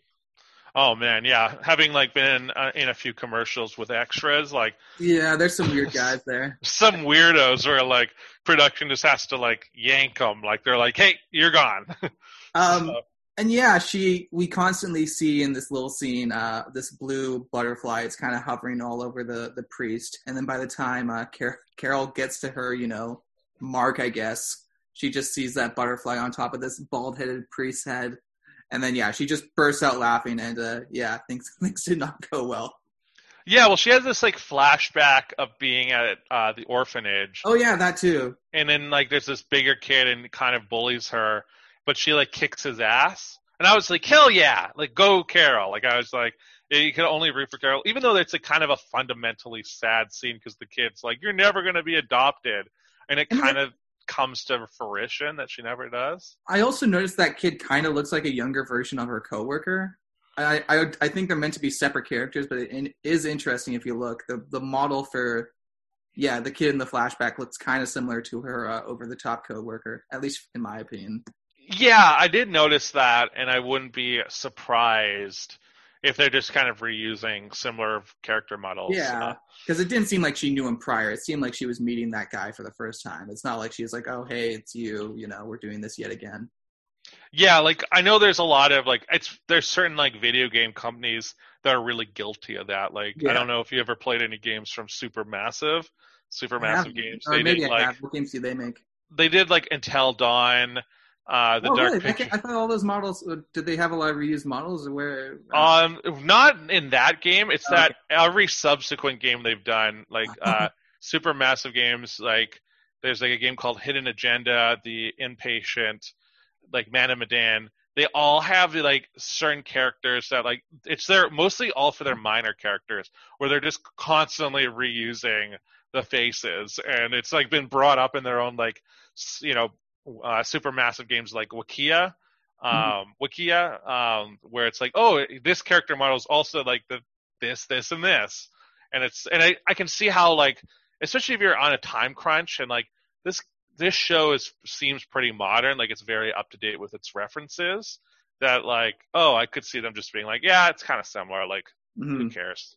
Oh man, yeah. Having like been uh, in a few commercials with extras, like yeah, there's some weird guys there. some weirdos where like production just has to like yank them, like they're like, "Hey, you're gone." um, so. and yeah, she we constantly see in this little scene uh, this blue butterfly. It's kind of hovering all over the the priest, and then by the time uh, Car- Carole gets to her, you know, mark, I guess she just sees that butterfly on top of this bald headed priest's head and then yeah, she just bursts out laughing, and uh, yeah, things things did not go well. Yeah, well, she has this like flashback of being at uh, the orphanage. Oh yeah, that too. And then like there's this bigger kid and kind of bullies her, but she like kicks his ass. And I was like, hell yeah, like go Carole. Like I was like, you can only root for Carole, even though it's a kind of a fundamentally sad scene because the kid's like, you're never going to be adopted, and it and kind of comes to fruition that she never does. I also noticed that kid kind of looks like a younger version of her coworker. I, I I think they're meant to be separate characters, but it is interesting if you look the the model for yeah the kid in the flashback looks kind of similar to her uh, over the top coworker, at least in my opinion. Yeah, I did notice that, and I wouldn't be surprised if they're just kind of reusing similar character models. Yeah, because uh, it didn't seem like she knew him prior. It seemed like she was meeting that guy for the first time. It's not like she's like, "Oh, hey, it's you." You know, we're doing this yet again. Yeah, like I know there's a lot of like it's there's certain like video game companies that are really guilty of that. Like yeah. I don't know if you ever played any games from Supermassive, Supermassive Games. Or they maybe did, I like, have. What games do they make? They did like Until Dawn. Uh, the oh, dark really? Picture. I thought all those models. Uh, did they have a lot of reused models, where? Uh... Um, not in that game. It's oh, that okay. every subsequent game they've done, like uh, Supermassive Games, like there's like a game called Hidden Agenda, The Inpatient, like Man of Medan. They all have like certain characters that like it's their mostly all for their minor characters where they're just constantly reusing the faces and it's like been brought up in their own like you know uh, Supermassive Games like Wikia, mm-hmm. um, mm-hmm. Wikia, um, where it's like, oh, this character model is also like the this, this, and this, and it's and I, I can see how like especially if you're on a time crunch and like this this show is seems pretty modern, like it's very up to date with its references. That like, oh, I could see them just being like, yeah, it's kind of similar. Like, mm-hmm. who cares?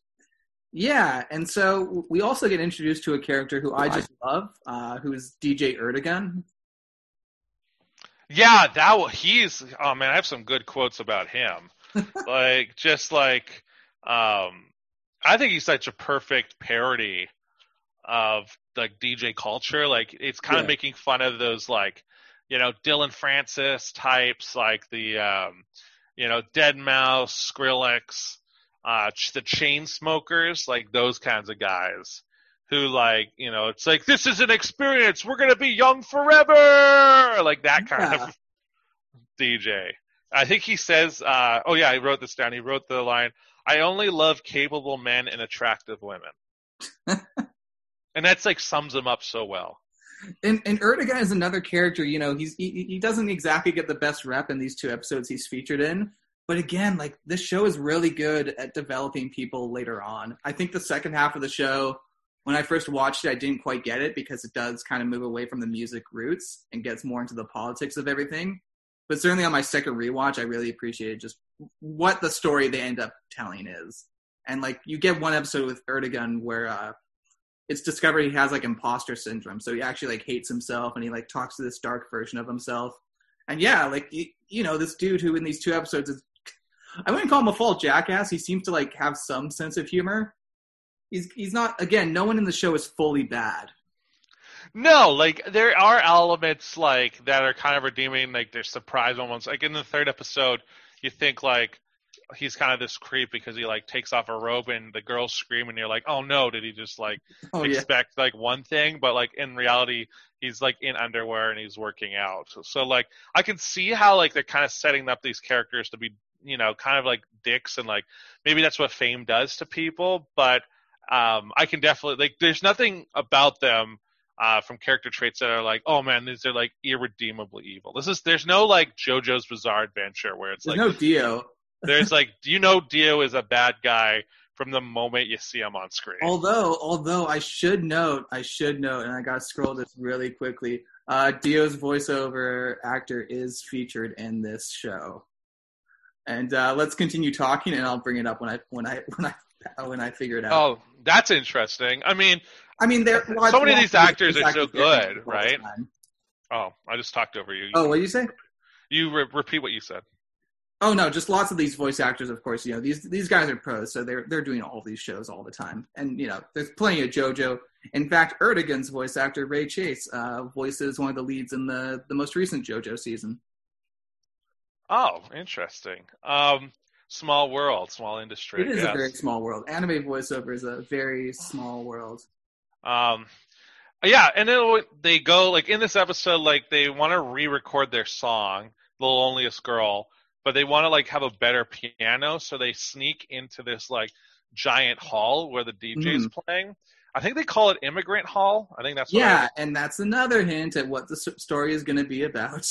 Yeah, and so we also get introduced to a character who I just love, uh, who is DJ Ertegun, yeah, that was, he's oh man, I have some good quotes about him. like just like um I think he's such a perfect parody of like DJ culture. Like it's kind yeah. of making fun of those like you know Dillon Francis types, like the um you know Deadmau5, Skrillex, uh the Chainsmokers, like those kinds of guys who like you know it's like this is an experience we're gonna be young forever like that kind yeah. of dj i think he says uh oh yeah i wrote this down he wrote the line i only love capable men and attractive women and that's like sums him up so well and and Ertegun is another character. You know, he's he, he doesn't exactly get the best rep in these two episodes he's featured in. But again, like this show is really good at developing people later on. I think the second half of the show when I first watched it, I didn't quite get it because it does kind of move away from the music roots and gets more into the politics of everything. But certainly on my second rewatch, I really appreciated just what the story they end up telling is. And like you get one episode with Ertegun where uh, it's discovered he has like imposter syndrome, so he actually like hates himself and he like talks to this dark version of himself. And yeah, like you, you know, this dude who in these two episodes is I wouldn't call him a full jackass. He seems to like have some sense of humor, he's he's not again no one in the show is fully bad no like there are elements like that are kind of redeeming like there's surprise moments like in the third episode you think like he's kind of this creep because he like takes off a robe and the girls scream and you're like, oh no, did he just like Oh yeah. expect like one thing? But like in reality, he's like in underwear and he's working out. So, so like I can see how like they're kind of setting up these characters to be you know kind of like dicks and like maybe that's what fame does to people. But um, I can definitely like there's nothing about them. Uh, from character traits that are like, oh man, these are like irredeemably evil. This is there's no like JoJo's Bizarre Adventure where it's There's like no Dio. there's like, do you know Dio is a bad guy from the moment you see him on screen? Although, although I should note, I should note, and I got to scroll this really quickly. Uh, Dio's voiceover actor is featured in this show, and uh, let's continue talking, and I'll bring it up when I when I when I when I figured out. Oh, that's interesting. I mean, I mean, there. So many of these actors are so good, right? oh, I just talked over you. Oh, what you say? You re- repeat what you said. Oh no, just lots of these voice actors. Of course, you know these these guys are pros, so they're they're doing all these shows all the time. And you know, there's plenty of JoJo. In fact, Ertegun's voice actor Ray Chase uh, voices one of the leads in the the most recent JoJo season. Oh, interesting. Um, small world, small industry. It is yes. a very small world. Anime voiceover is a very small world. Um, yeah, and then they go like in this episode, like they want to re-record their song, "The Loneliest Girl," but they want to like have a better piano, so they sneak into this like giant hall where the DJ DJ's playing. I think they call it Immigrant Hall. I think that's Yeah, and that's another hint at what the story is going to be about.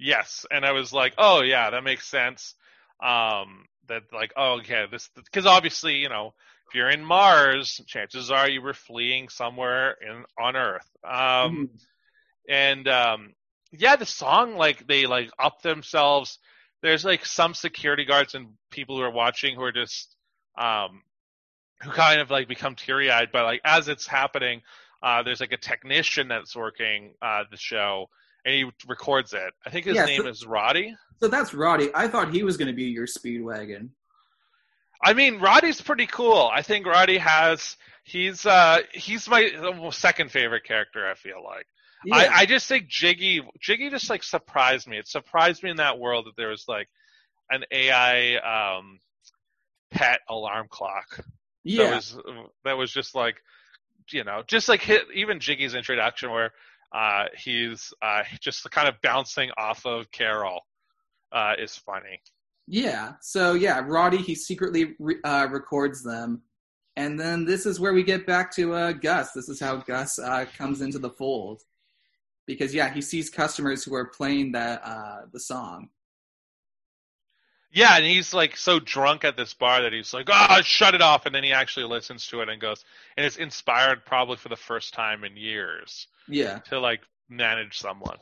Yes, and I was like, oh yeah, that makes sense. Um, that like, oh okay, this because obviously you know if you're in Mars, chances are you were fleeing somewhere in on Earth. Um, and um, yeah, the song like they like up themselves. There's like some security guards and people who are watching who are just um, who kind of like become teary eyed. But like as it's happening, uh, there's like a technician that's working uh, the show and he records it. I think his Yeah, name so- is Roddy. so that's Roddy. I thought he was going to be your Speedwagon. I mean, Roddy's pretty cool. I think Roddy has he's uh he's my second favorite character. I feel like Yeah. I I just think Jiggy Jiggy just like surprised me. It surprised me in that world that there was like an AI um pet alarm clock Yeah, that was that was just like you know just like hit even Jiggy's introduction where uh he's uh just kind of bouncing off of Carole uh is funny. Yeah. So yeah, Roddy he secretly re- uh, records them, and then this is where we get back to uh, Gus. This is how Gus uh, comes into the fold, because yeah, he sees customers who are playing that uh, the song. Yeah, and he's like so drunk at this bar that he's like, "Ah, shut it off," and then he actually listens to it and goes, and it's inspired probably for the first time in years Yeah. to like manage someone.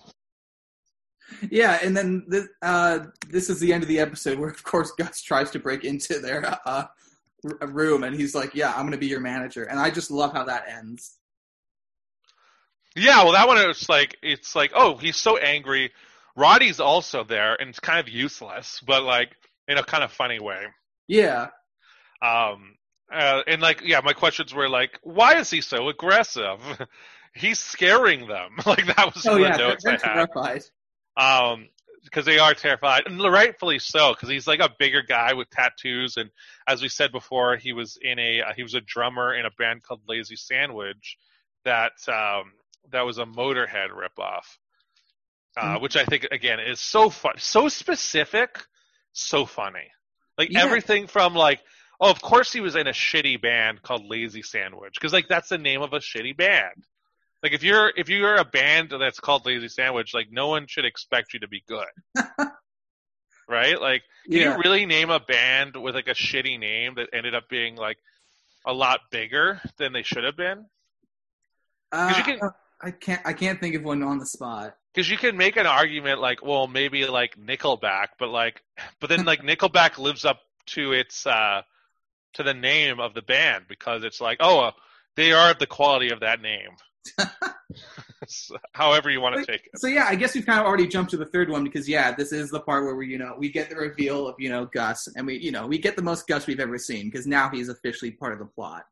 Yeah, and then this, uh, this is the end of the episode where, of course, Gus tries to break into their uh, r- room, and he's like, "Yeah, I'm going to be your manager," and I just love how that ends. Yeah, well, that one it's like it's like, oh, he's so angry. Roddy's also there, and it's kind of useless, but like in a kind of funny way. Yeah, Um, uh, and like, yeah, my questions were like, why is he so aggressive? he's scaring them. like that was oh one of yeah, the they're, notes I had. um because they are terrified and rightfully so because he's like a bigger guy with tattoos and as we said before he was in a uh, he was a drummer in a band called lazy sandwich that um that was a motorhead ripoff uh Mhm. which i think again is so fun so specific so funny like Yeah. everything from like oh of course he was in a shitty band called lazy sandwich because like that's the name of a shitty band like if you're if you're a band that's called Lazy Sandwich, like no one should expect you to be good. right? Like can Yeah, you really name a band with like a shitty name that ended up being like a lot bigger than they should have been? uh, you can- I can't. I can't think of one on the spot. Because you can make an argument like, well, maybe like Nickelback, but like, but then like Nickelback lives up to its uh to the name of the band because it's like, oh, uh, they are the quality of that name. However you want to take it. So yeah, I guess we've kind of already jumped to the third one because yeah, this is the part where we you know we get the reveal of you know Gus, and we you know we get the most Gus we've ever seen because now he's officially part of the plot.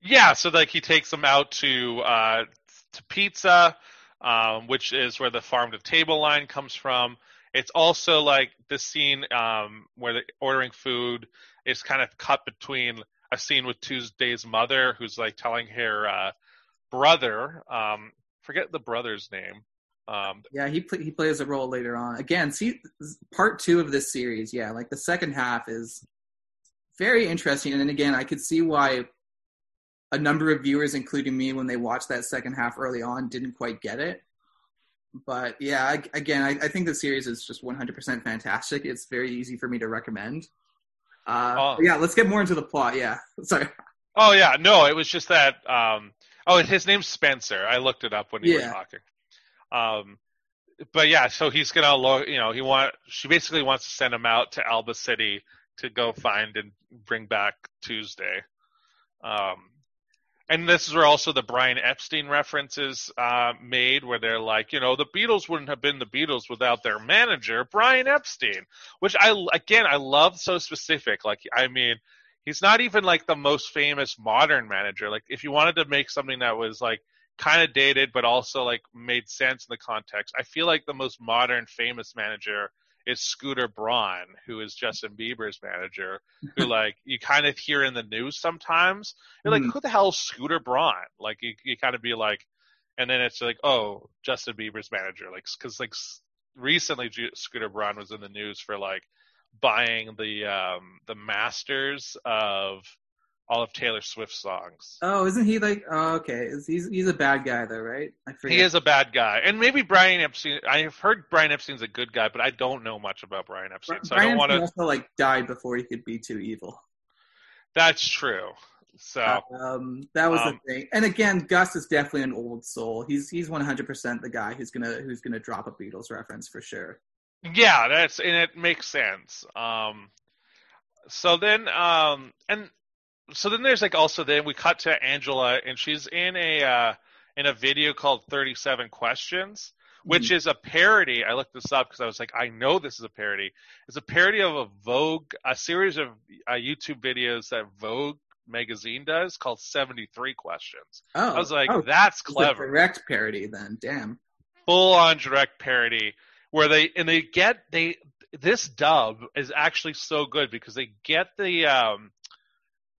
Yeah, so like he takes them out to uh to pizza, um, which is where the farm to table line comes from, It's also like the scene um, where they're ordering food is kind of cut between a scene with Tuesday's mother, who's like telling her uh, brother, um, forget the brother's name. Um, yeah, he play, he plays a role later on. Again, see part two of this series. Yeah, like the second half is very interesting, and then again, I could see why a number of viewers, including me, when they watched that second half early on, didn't quite get it but yeah, I, again, I, I, think the series is just 100% fantastic. It's very easy for me to recommend. Uh, oh. Yeah, let's get more into the plot. Yeah, sorry. Oh yeah, no, it was just that. Um, oh, his name's Spencer. I looked it up when he yeah. was talking. Um, but yeah, so he's gonna look. You know, he want. She basically wants to send him out to Alba City to go find and bring back Tuesday. Um, and this is where also the Brian Epstein references uh, made, where they're like, you know, the Beatles wouldn't have been the Beatles without their manager, Brian Epstein. Which I again I love so specific. Like, I mean, he's not even like the most famous modern manager. Like, if you wanted to make something that was like kind of dated but also like made sense in the context, I feel like the most modern famous manager is Scooter Braun, who is Justin Bieber's manager, who like you kind of hear in the news sometimes. You're like, mm. who the hell is Scooter Braun? Like you, you kind of be like, and then it's like, oh, Justin Bieber's manager, like because like recently Scooter Braun was in the news for like buying the um the masters of all of Taylor Swift's songs. Oh, isn't he like? Oh, okay. He's he's a bad guy though, right? I forget. He is a bad guy, and maybe Brian Epstein. I've heard Brian Epstein's a good guy, but I don't know much about Brian Epstein, so Brian I don't want to. Also, like died before he could be too evil. That's true. So um, that was um, the thing. And again, Gus is definitely an old soul. He's he's one hundred percent the guy who's gonna who's gonna drop a Beatles reference for sure. Yeah, that's and it makes sense. Um, so then, um, and so then there's like also then we cut to Angela and she's in a uh, in a video called 37 Questions, which mm-hmm. is a parody. I looked this up because I was like, I know this is a parody. It's a parody of a Vogue, a series of uh, YouTube videos that Vogue magazine does called 73 Questions. Oh, I was like, oh, that's clever. direct parody then. Damn. Full on direct parody where they and they get they this dub is actually so good because they get the um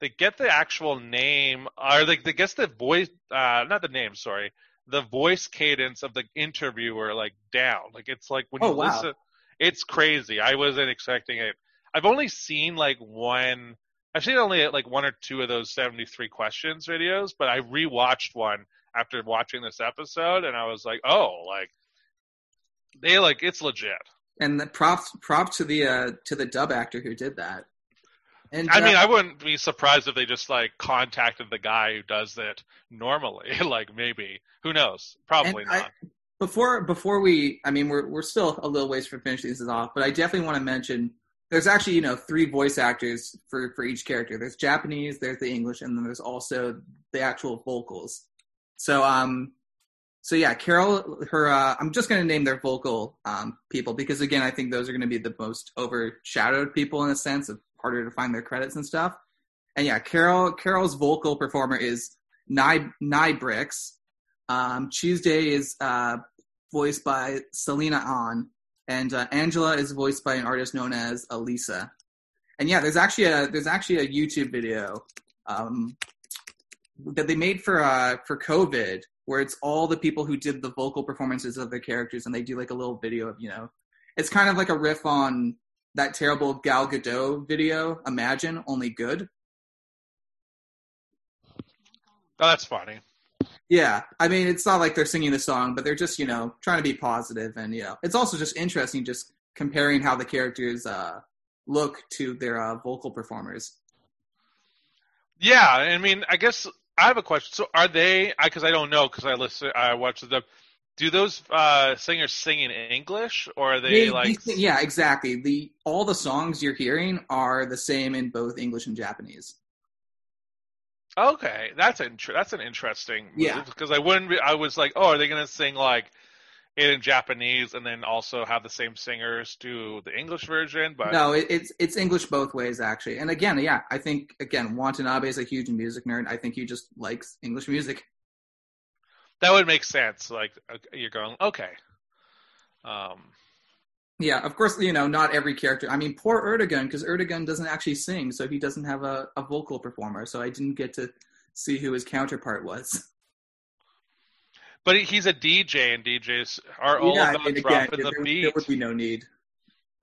they get the actual name, or they, they guess the voice, uh, not the name, sorry, the voice cadence of the interviewer like down. Like it's like when oh, you wow. listen, it's crazy. I wasn't expecting it. I've only seen like one. I've seen only like one or two of those 73 questions videos, but I rewatched one after watching this episode, and I was like, oh, like they like it's legit. And the props props to the uh to the dub actor who did that. And I uh, mean, I wouldn't be surprised if they just like contacted the guy who does it normally. like maybe, who knows? Probably not. I, before before we, I mean, we're we're still a little ways from finishing this off, but I definitely want to mention there's actually you know three voice actors for for each character. There's Japanese, there's the English, and then there's also the actual vocals. So um, so yeah, Carole, her uh, I'm just gonna name their vocal um people because again, I think those are gonna be the most overshadowed people in a sense of harder to find their credits and stuff. And yeah, Carole Carole's vocal performer is Nai Nai Br.XX. Um, Tuesday is uh, voiced by Celeina Ann, and uh, Angela is voiced by an artist known as Alisa. And yeah, there's actually a there's actually a YouTube video um, that they made for uh, for COVID where it's all the people who did the vocal performances of their characters, and they do like a little video of you know, it's kind of like a riff on that terrible Gal Gadot video, Imagine, only good. Oh, that's funny. Yeah, I mean, it's not like they're singing the song, but they're just, you know, trying to be positive, and you know, it's also just interesting, just comparing how the characters uh, look to their uh, vocal performers. Yeah, I mean, I guess I have a question. So, are they? Because I, I, don't know because I listen, I watch the do those uh, singers sing in English or are they, they like? They, yeah, exactly. The all the songs you're hearing are the same in both English and Japanese. Okay, that's an that's an interesting. Yeah, because I wouldn't. Be, I was like, oh, are they going to sing like it in Japanese and then also have the same singers do the English version? But no, it, it's it's English both ways actually. And again, yeah, I think again Watanabe is a huge music nerd. I think he just likes English music that would make sense. Like you're going, okay. Um, Yeah, of course, you know, not every character. I mean, poor Ertegun, because Ertegun doesn't actually sing, so he doesn't have a, a vocal performer. So I didn't get to see who his counterpart was. But he's a DJ, and DJs are all yeah, about and again, dropping the there, beat. there would be no need.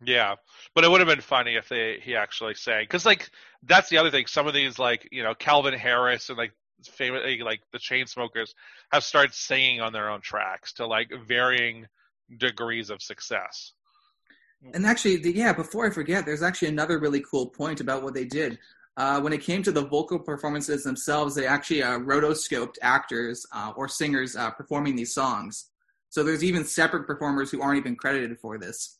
Yeah, but it would have been funny if they he actually sang because like that's the other thing. Some of these like you know Calvin Harris and like famous like the Chainsmokers have started singing on their own tracks to like varying degrees of success. And actually, the, yeah, before I forget, there's actually another really cool point about what they did. Uh, when it came to the vocal performances themselves, they actually uh, rotoscoped actors uh, or singers uh, performing these songs. So there's even separate performers who aren't even credited for this,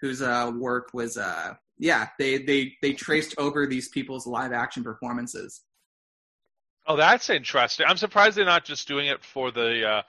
whose uh, work was, uh, yeah, they, they, they traced over these people's live action performances. Oh, that's interesting. I'm surprised they're not just doing it for the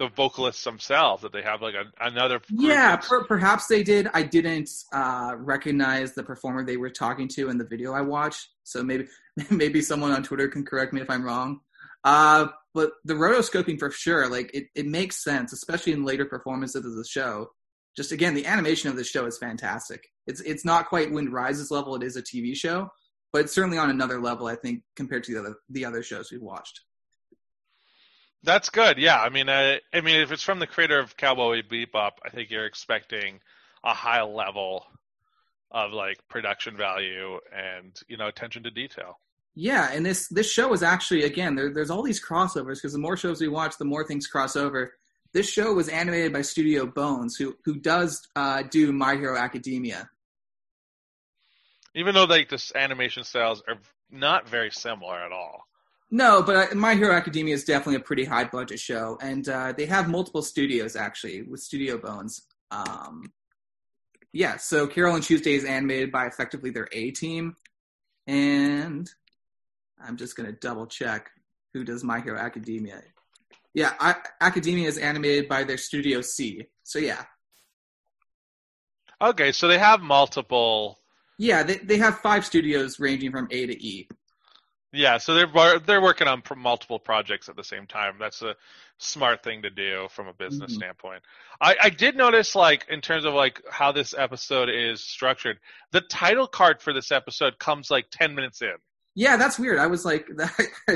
the vocalists themselves. That they have like a, another. Yeah, per- perhaps they did. I didn't uh, recognize the performer they were talking to in the video I watched, so maybe maybe someone on Twitter can correct me if I'm wrong. Uh, but the rotoscoping for sure, like it, it makes sense, especially in later performances of the show. Just again, the animation of the show is fantastic. It's it's not quite Wind Rises level; it is a TV show, but it's certainly on another level, I think, compared to the other the other shows we've watched. That's good. Yeah, I mean, uh, I mean, if it's from the creator of Cowboy Bebop, I think you're expecting a high level of like production value and you know attention to detail. Yeah, and this this show is actually again there, there's all these crossovers because the more shows we watch, the more things cross over. This show was animated by Studio Bones, who who does uh, do My Hero Academia. Even though like this animation styles are not very similar at all. No, but My Hero Academia is definitely a pretty high budget show, and uh, they have multiple studios actually with Studio Bones. Um, yeah, so Carole and Tuesday is animated by effectively their A team, and I'm just gonna double check who does My Hero Academia. Yeah, I, Academia is animated by their Studio C. So yeah, Okay, so they have multiple. yeah, they they have five studios ranging from A to E. Yeah, so they're they're working on multiple projects at the same time. That's a smart thing to do from a business Mhm. standpoint. I, I did notice, like in terms of like how this episode is structured, the title card for this episode comes like ten minutes in. Yeah, that's weird. I was like,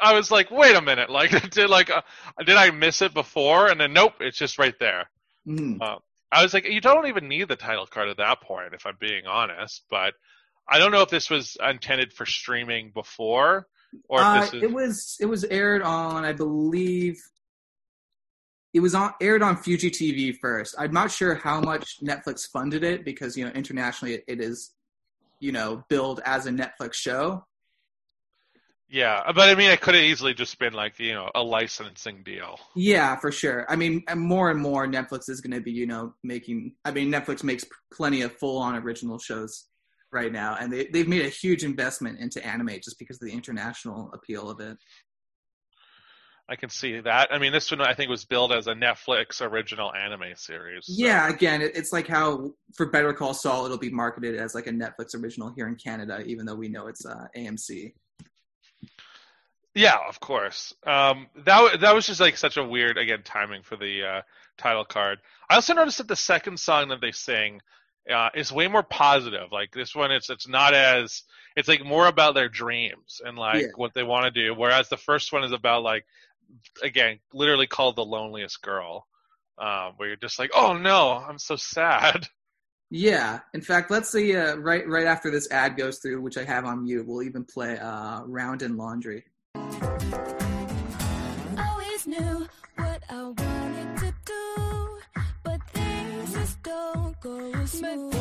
I was like, wait a minute, like did like uh, did I miss it before? And then nope, it's just right there. mhm. I was like, you don't even need the title card at that point, if I'm being honest. But I don't know if this was intended for streaming before, or if Uh, this is. it was it was aired on I believe it was on aired on Fuji TV first. I'm not sure how much Netflix funded it because you know internationally it, it is you know billed as a Netflix show. Yeah, but I mean, it could have easily just been like you know a licensing deal. Yeah, for sure. I mean, more and more Netflix is going to be you know making. I mean, Netflix makes plenty of full on original shows right now, and they they've made a huge investment into anime just because of the international appeal of it. I can see that. I mean, this one I think was billed as a Netflix original anime series. so- Yeah, again, it- it's like how for Better Call Saul, it'll be marketed as like a Netflix original here in Canada, even though we know it's uh, AMC. Yeah, of course. Um, that that was just like such a weird again timing for the uh, title card. I also noticed that the second song that they sing uh, is way more positive. Like this one, it's it's not as it's like more about their dreams and like Yeah. what they want to do. Whereas the first one is about like again, literally called the loneliest girl, um, where you're just like, oh no, I'm so sad. Yeah, in fact, let's see. Uh, right, right after this ad goes through, which I have on mute, we'll even play uh, "Round & Laundry." Go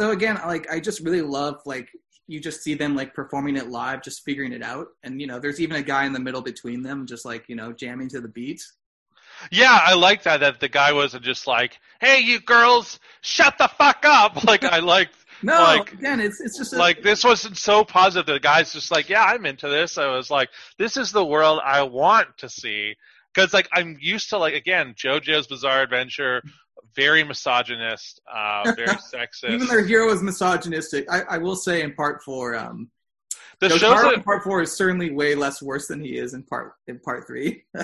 So again, like I just really love like you just see them like performing it live, just figuring it out, and you know, there's even a guy in the middle between them, just like you know, jamming to the beat. Yeah, I like that. That the guy wasn't just like, "Hey, you girls, shut the fuck up." Like I liked. No, Like- again, it's it's just a, like this wasn't so positive. The guy's just like, yeah, I'm into this. I was like, this is the world I want to see because like I'm used to like again JoJo's Bizarre Adventure, very misogynist, uh, very sexist. even their hero is misogynistic. I, I will say in part four, um, the shows that in part four is certainly way less worse than he is in part in part three.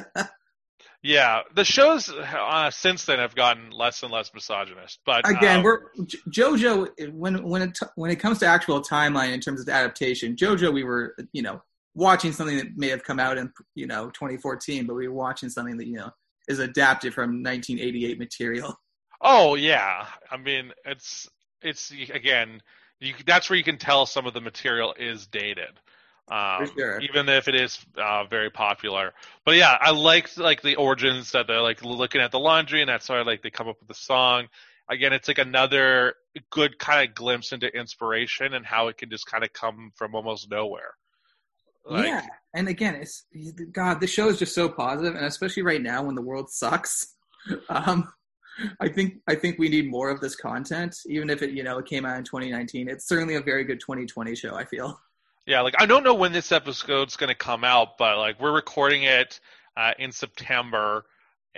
Yeah, the shows uh, since then have gotten less and less misogynist. But Again, um, we're JoJo when when it when it comes to actual timeline in terms of adaptation, JoJo we were you know watching something that may have come out in you know 2014, but we were watching something that you know is adapted from 1988 material. Oh yeah, I mean it's it's again you, that's where you can tell some of the material is dated. Um, sure. even if it is uh, very popular, but yeah, I liked like the origins that they're like looking at the laundry, and that's why like they come up with the song. Again, it's like another good kind of glimpse into inspiration and how it can just kind of come from almost nowhere. Like, yeah, and again, it's God. This show is just so positive, and especially right now when the world sucks. Um, I think I think we need more of this content, even if it you know it came out in 2019. It's certainly a very good 2020 show. I feel. Yeah, like I don't know when this episode's going to come out, but like we're recording it uh, in September.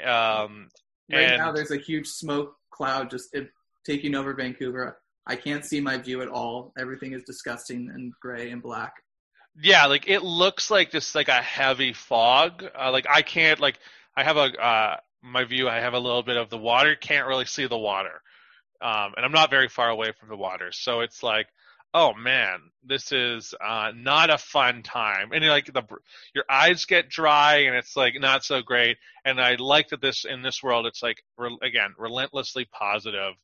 Um, Right and now, there's a huge smoke cloud just it, taking over Vancouver. I can't see my view at all. Everything is disgusting and gray and black. yeah, like it looks like just like a heavy fog. Uh, like I can't like I have a uh, my view. I have a little bit of the water. Can't really see the water, um, and I'm not very far away from the water. So it's like, oh man, this is uh, not a fun time. And like the your eyes get dry, and it's like not so great. And I like that this in this world, it's like re- again relentlessly positive.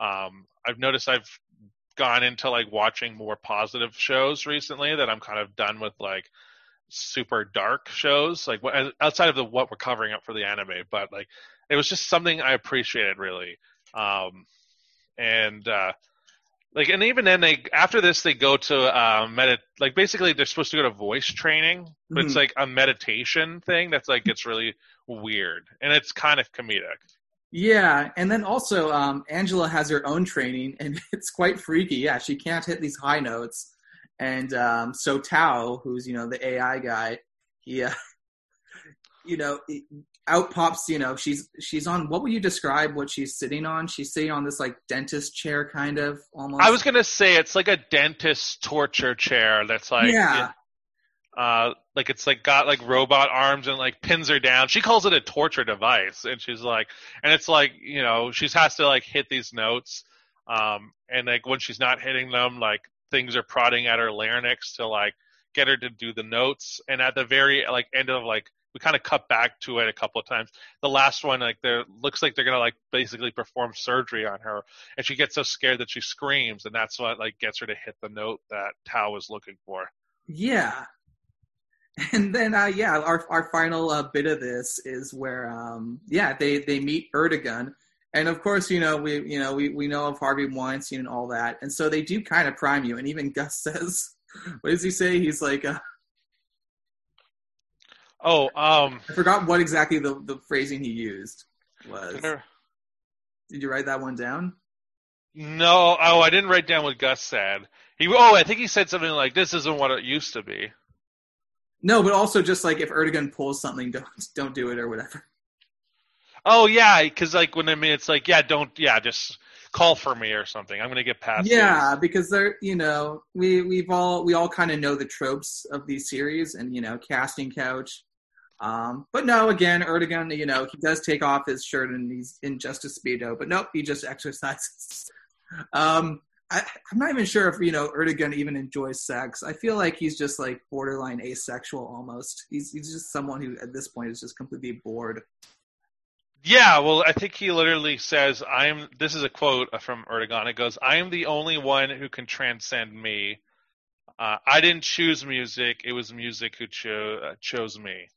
Um, I've noticed I've gone into like watching more positive shows recently that I'm kind of done with like super dark shows like outside of the what we're covering up for the anime but like it was just something I appreciated really um and uh like and even then they after this they go to uh medit like basically they're supposed to go to voice training but it's Mhm. like a meditation thing that's like it's really weird and it's kind of comedic Yeah, and then also um, Angela has her own training, and it's quite freaky. Yeah, she can't hit these high notes, and um, so Tao, who's you know the AI guy, he, uh, you know, out pops. You know, she's she's on. What would you describe what she's sitting on? She's sitting on this like dentist chair, kind of almost. I was gonna say it's like a dentist torture chair that's like yeah, uh like it's like got like robot arms and like pins her down. She calls it a torture device and she's like and it's like, you know, she has to like hit these notes. Um and like when she's not hitting them, like things are prodding at her larynx to like get her to do the notes. And at the very like end of like we kind of cut back to it a couple of times. The last one, like there looks like they're gonna like basically perform surgery on her, and she gets so scared that she screams, and that's what like gets her to hit the note that Tao was looking for. yeah. And then, uh, yeah, our our final uh, bit of this is where, um, yeah, they they meet Ertegun, and of course, you know, we you know we we know of Harvey Weinstein and all that, and so they do kind of prime you. And even Gus says, what does he say? He's like, uh, Oh, um, I forgot what exactly the the phrasing he used was. Did you write that one down? no, oh, I didn't write down what Gus said. He, oh, I think he said something like, "This isn't what it used to be." No, but also just like if Ertegun pulls something, don't don't do it or whatever. Oh yeah, because like when I mean, it's like, yeah, don't, yeah, just call for me or something. I'm gonna get past. Yeah, because they're you know we we've all we all kind of know the tropes of these series and you know casting couch. Um, but no, again, Ertegun, you know, he does take off his shirt and he's in just a speedo. But nope, he just exercises. Um, I, I'm not even sure if you know Ertegun even enjoys sex. I feel like he's just like borderline asexual almost. He's he's just someone who at this point is just completely bored. Yeah, well, I think he literally says, "I'm." This is a quote from Ertegun. It goes, "I am the only one who can transcend me. Uh, I didn't choose music; it was music who cho- uh, chose me."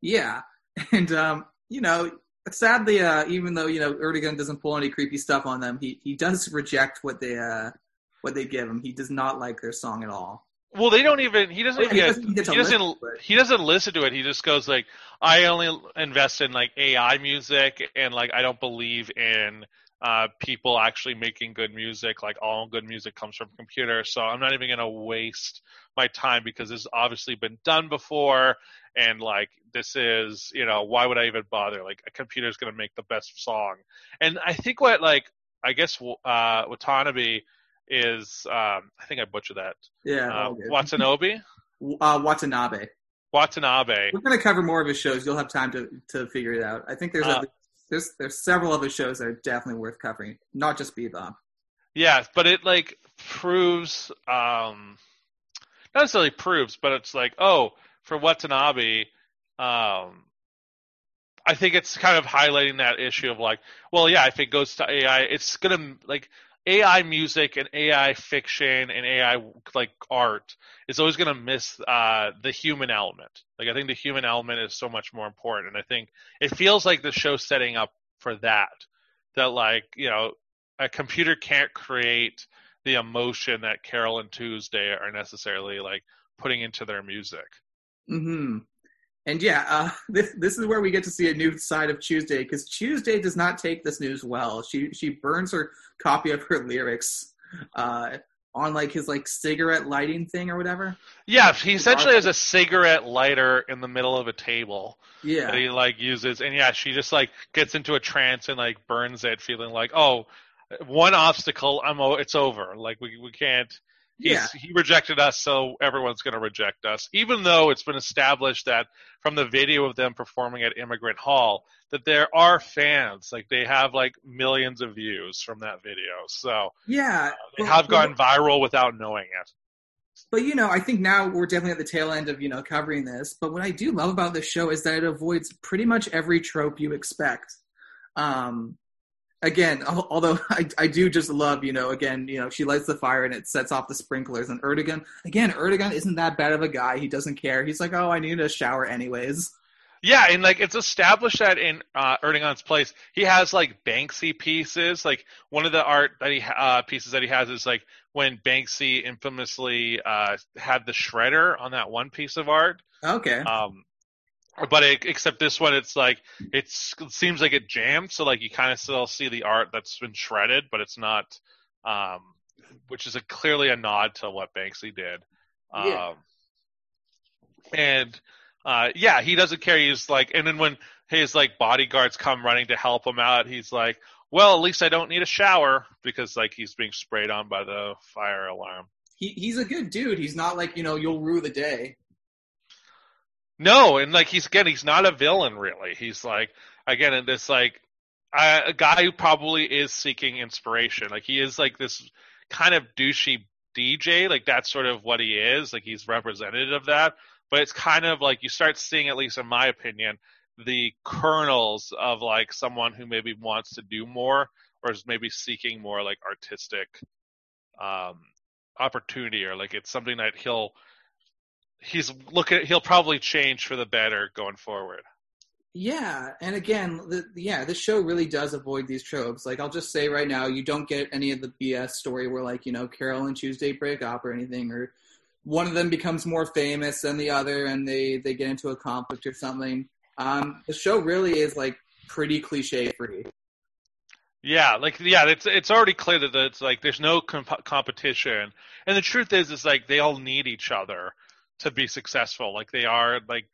Yeah, and um, you know, sadly, uh, even though you know Ertegun doesn't pull any creepy stuff on them, he he does reject what they uh what they give him. He does not like their song at all. Well, they don't even. He doesn't. Oh, yeah, he even doesn't get he doesn't. listen. He doesn't listen to it. He just goes like, "I only invest in like AI music, and like I don't believe in uh, people actually making good music. Like all good music comes from computer, so I'm not even gonna waste my time because this has obviously been done before, and like this is, you know, why would I even bother? Like a computer's gonna make the best song, and I think what like I guess uh, Watanabe is. Um, I think I butchered that. Yeah, Uh. Watanabe. uh, Watanabe. Watanabe. We're going to cover more of his shows. You'll have time to, to figure it out. I think there's Uh, a, there's there's several other shows that are definitely worth covering, not just Bebop. Yeah, but it like proves, um, not necessarily proves, but it's like, oh, for Watanabe, um, I think it's kind of highlighting that issue of like, well, yeah, if it goes to AI, it's gonna like AI music and AI fiction and AI like art is always gonna miss uh, the human element. Like I think the human element is so much more important, and I think it feels like the show's setting up for that. That like you know a computer can't create the emotion that Carole and Tuesday are necessarily like putting into their music. hmm And yeah, uh, this this is where we get to see a new side of Tuesday because Tuesday does not take this news well. She she burns her copy of her lyrics uh, on like his like cigarette lighting thing or whatever. Yeah, he essentially has a cigarette lighter in the middle of a table Yeah, that he like uses, and yeah, she just like gets into a trance and like burns it, feeling like, oh, one obstacle, I'm o- it's over. Like we we can't. He's, yeah, He rejected us, so everyone's going to reject us. Even though it's been established that from the video of them performing at Immigrant Hall, that there are fans. Like they have like millions of views from that video, so yeah. they Well, have gone viral without knowing it. But you know, I think now we're definitely at the tail end of you know covering this. But what I do love about this show is that it avoids pretty much every trope you expect. Um, again, although I, I do just love you know again you know she lights the fire and it sets off the sprinklers and Ertegun again Ertegun isn't that bad of a guy. He doesn't care. He's like, oh, I need a shower anyways. Yeah, and like it's established that in uh, Ertegun's place, he has like Banksy pieces. Like one of the art that he uh, pieces that he has is like when Banksy infamously uh, had the shredder on that one piece of art. Okay. Um, but it, except this one, it's like it's, it seems like it jammed, so like you kind of still see the art that's been shredded, but it's not, um, which is a, clearly a nod to what Banksy did. Um, Yeah. And uh, yeah, he doesn't care. He's like, and then when his like bodyguards come running to help him out, he's like, "Well, at least I don't need a shower because like he's being sprayed on by the fire alarm." He he's a good dude. He's not like you know you'll rue the day. No, and like he's again, he's not a villain really. He's like again, in this like uh, a guy who probably is seeking inspiration. Like he is like this kind of douchey DJ. Like that's sort of what he is. Like he's representative of that. But it's kind of like you start seeing, at least in my opinion, the kernels of like someone who maybe wants to do more or is maybe seeking more like artistic um opportunity or like it's something that he'll he's looking he'll probably change for the better going forward. Yeah, and again, the, yeah, this show really does avoid these tropes. Like, I'll just say right now, you don't get any of the BS story where, like, you know, Carole and Tuesday break up or anything, or one of them becomes more famous than the other, and they they get into a conflict or something. Um, the show really is like pretty cliche free. Yeah, like yeah, it's it's already clear that it's like there's no comp- competition, and the truth is, is like they all need each other to be successful. Like they are like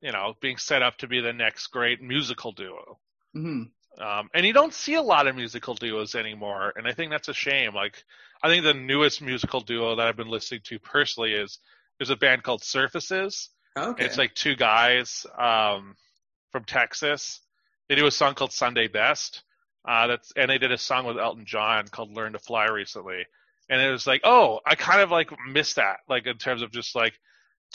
you know being set up to be the next great musical duo. hmm Um, and you don't see a lot of musical duos anymore, and I think that's a shame. Like, I think the newest musical duo that I've been listening to personally is there's a band called Surfaces. Okay. It's like two guys um, from Texas. They do a song called Sunday Best. Uh, that's and they did a song with Elton John called Learn to Fly recently. And it was like, oh, I kind of like miss that, like in terms of just like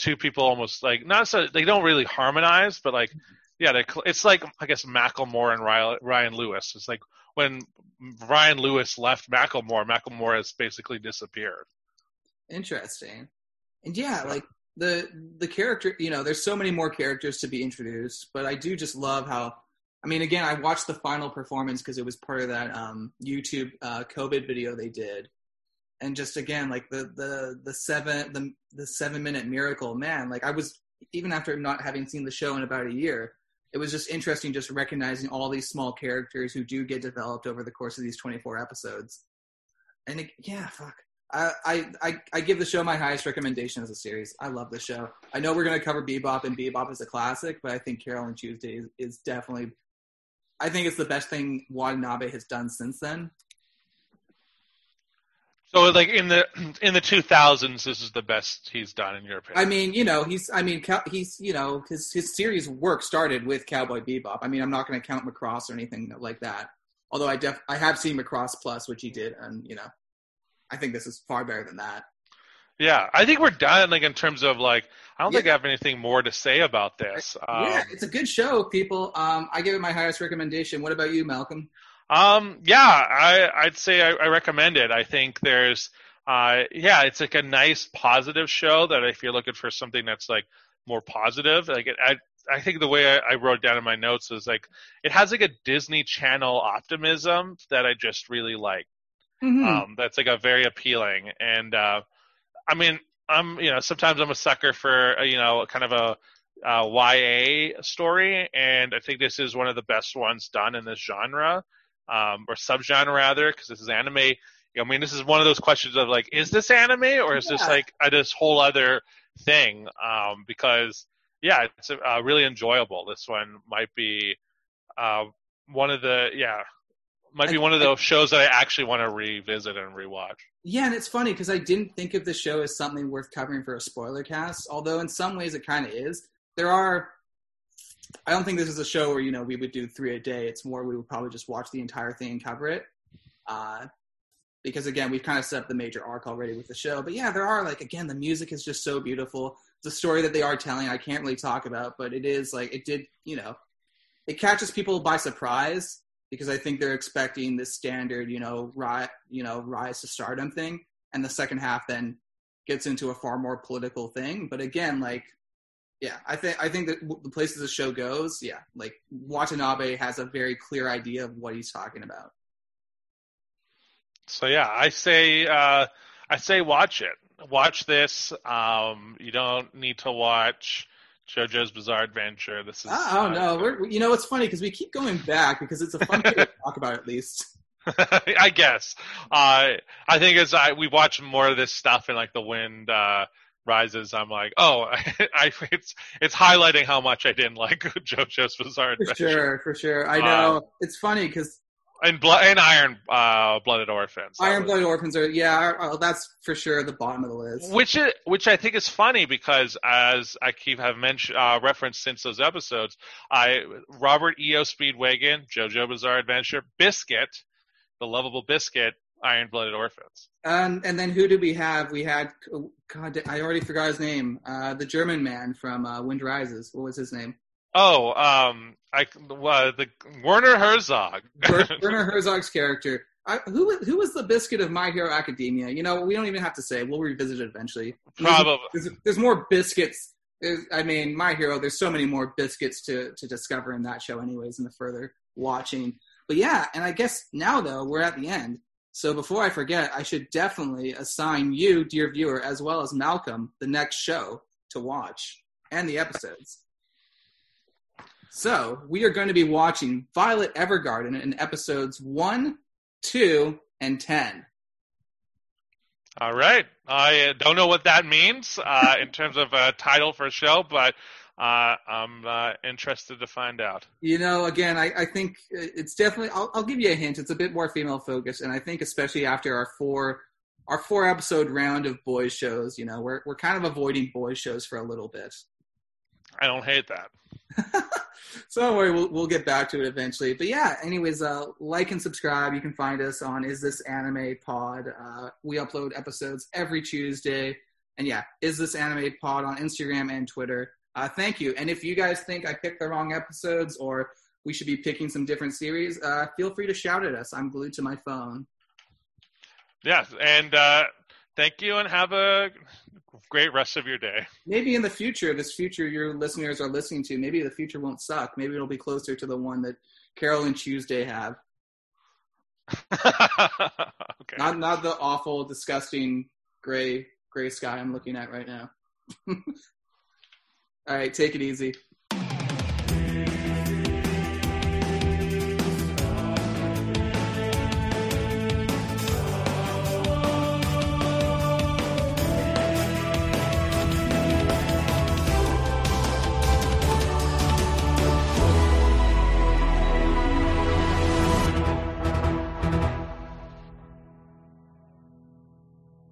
two people almost like not so they don't really harmonize, but like yeah, they it's like I guess Macklemore and Ryan, Ryan Lewis. It's like when Ryan Lewis left Macklemore, Macklemore has basically disappeared. Interesting. And yeah, like the the character, you know, there's so many more characters to be introduced, but I do just love how I mean, again, I watched the final performance because it was part of that um, YouTube uh, COVID video they did, and just again, like the the the seven the the seven minute miracle, man. Like I was even after not having seen the show in about a year, it was just interesting just recognizing all these small characters who do get developed over the course of these twenty four episodes. And it, yeah, fuck. I, I, I, I give the show my highest recommendation as a series. I love the show. I know we're going to cover Bebop, and Bebop is a classic, but I think Carole and Tuesday is, is definitely I think it's the best thing Watanabe has done since then. So, like in the in the two thousands, this is the best he's done in your opinion. I mean, you know, he's. I mean, he's. You know, his his series work started with Cowboy Bebop. I mean, I'm not going to count Macross or anything like that. Although I def I have seen Macross Plus, which he did, and you know, I think this is far better than that. Yeah, I think we're done. Like in terms of like, I don't yeah. think I have anything more to say about this. Um, yeah, it's a good show, people. Um, I give it my highest recommendation. What about you, Malcolm? Um, yeah, I, I'd say I, I recommend it. I think there's, uh, yeah, it's like a nice positive show that if you're looking for something that's like more positive, like it, I, I think the way I, I wrote down in my notes is like it has like a Disney Channel optimism that I just really like. Mm-hmm. Um, that's like a very appealing, and uh, I mean, I'm you know sometimes I'm a sucker for uh, you know kind of a uh, YA story, and I think this is one of the best ones done in this genre um, or subgenre rather, because this is anime. I mean, this is one of those questions of like, is this anime or is yeah. this like a, this whole other thing? Um, because yeah, it's uh, really enjoyable. This one might be uh, one of the yeah might be I, one of those shows that I actually want to revisit and rewatch. Yeah, and it's funny because I didn't think of the show as something worth covering for a spoiler cast, although in some ways it kind of is. There are I don't think this is a show where you know we would do three a day. It's more we would probably just watch the entire thing and cover it, uh, because again we've kind of set up the major arc already with the show. But yeah, there are like again the music is just so beautiful. The story that they are telling I can't really talk about, but it is like it did you know it catches people by surprise because I think they're expecting this standard you know rise you know rise to stardom thing, and the second half then gets into a far more political thing. But again, like yeah, I think I think that the places the show goes, yeah, like Watanabe has a very clear idea of what he's talking about. So yeah, I say uh, I say watch it. Watch this. Um, you don't need to watch JoJo's Bizarre Adventure. This is. Oh, no, we're, you know it's funny because we keep going back because it's a fun thing to talk about at least. I guess. Uh, I think as I we watch more of this stuff in like the Wind. Uh, rises, I'm like, oh, I, I, it's it's highlighting how much I didn't like JoJo's Bizarre Adventure. For sure, for sure. I know uh, it's funny because and blood and Iron uh, Blooded Orphans. Iron Blooded Orphans are yeah, uh, that's for sure the bottom of the list. Which is, which I think is funny because as I keep have mentioned uh, referenced since those episodes, I Robert E.O. Speedwagon, JoJo Bizarre Adventure, Biscuit, the lovable Biscuit, Iron Blooded Orphans. Um, and then who did we have? We had God, I already forgot his name. Uh, the German man from uh, Wind Rises. What was his name? Oh, um, I uh, the Werner Herzog. Werner Herzog's character. I, who who was the biscuit of My Hero Academia? You know, we don't even have to say. We'll revisit it eventually. Probably. There's, there's, there's more biscuits. There's, I mean, My Hero. There's so many more biscuits to to discover in that show, anyways. In the further watching, but yeah, and I guess now though we're at the end. So before I forget, I should definitely assign you, dear viewer, as well as Malcolm, the next show to watch and the episodes. So we are going to be watching Violet Evergarden in episodes 1, 2, and 10. All right. I don't know what that means uh, in terms of a title for a show, but uh, I'm uh, interested to find out. You know, again, I, I think it's definitely. I'll, I'll, give you a hint. It's a bit more female focused, and I think especially after our four our four episode round of boys shows, you know, we're we're kind of avoiding boys shows for a little bit. I don't hate that. so don't worry, we'll we'll get back to it eventually. But yeah, anyways, uh, like and subscribe. You can find us on Is This Anime Pod. Uh, we upload episodes every Tuesday. And yeah, Is This Anime Pod on Instagram and Twitter. Uh, thank you. And if you guys think I picked the wrong episodes or we should be picking some different series, uh, feel free to shout at us. I'm glued to my phone. Yes, and uh, thank you, and have a great rest of your day. Maybe in the future, this future your listeners are listening to, maybe the future won't suck. Maybe it'll be closer to the one that Carole and Tuesday have. okay. Not not the awful, disgusting gray gray sky I'm looking at right now. All right, take it easy.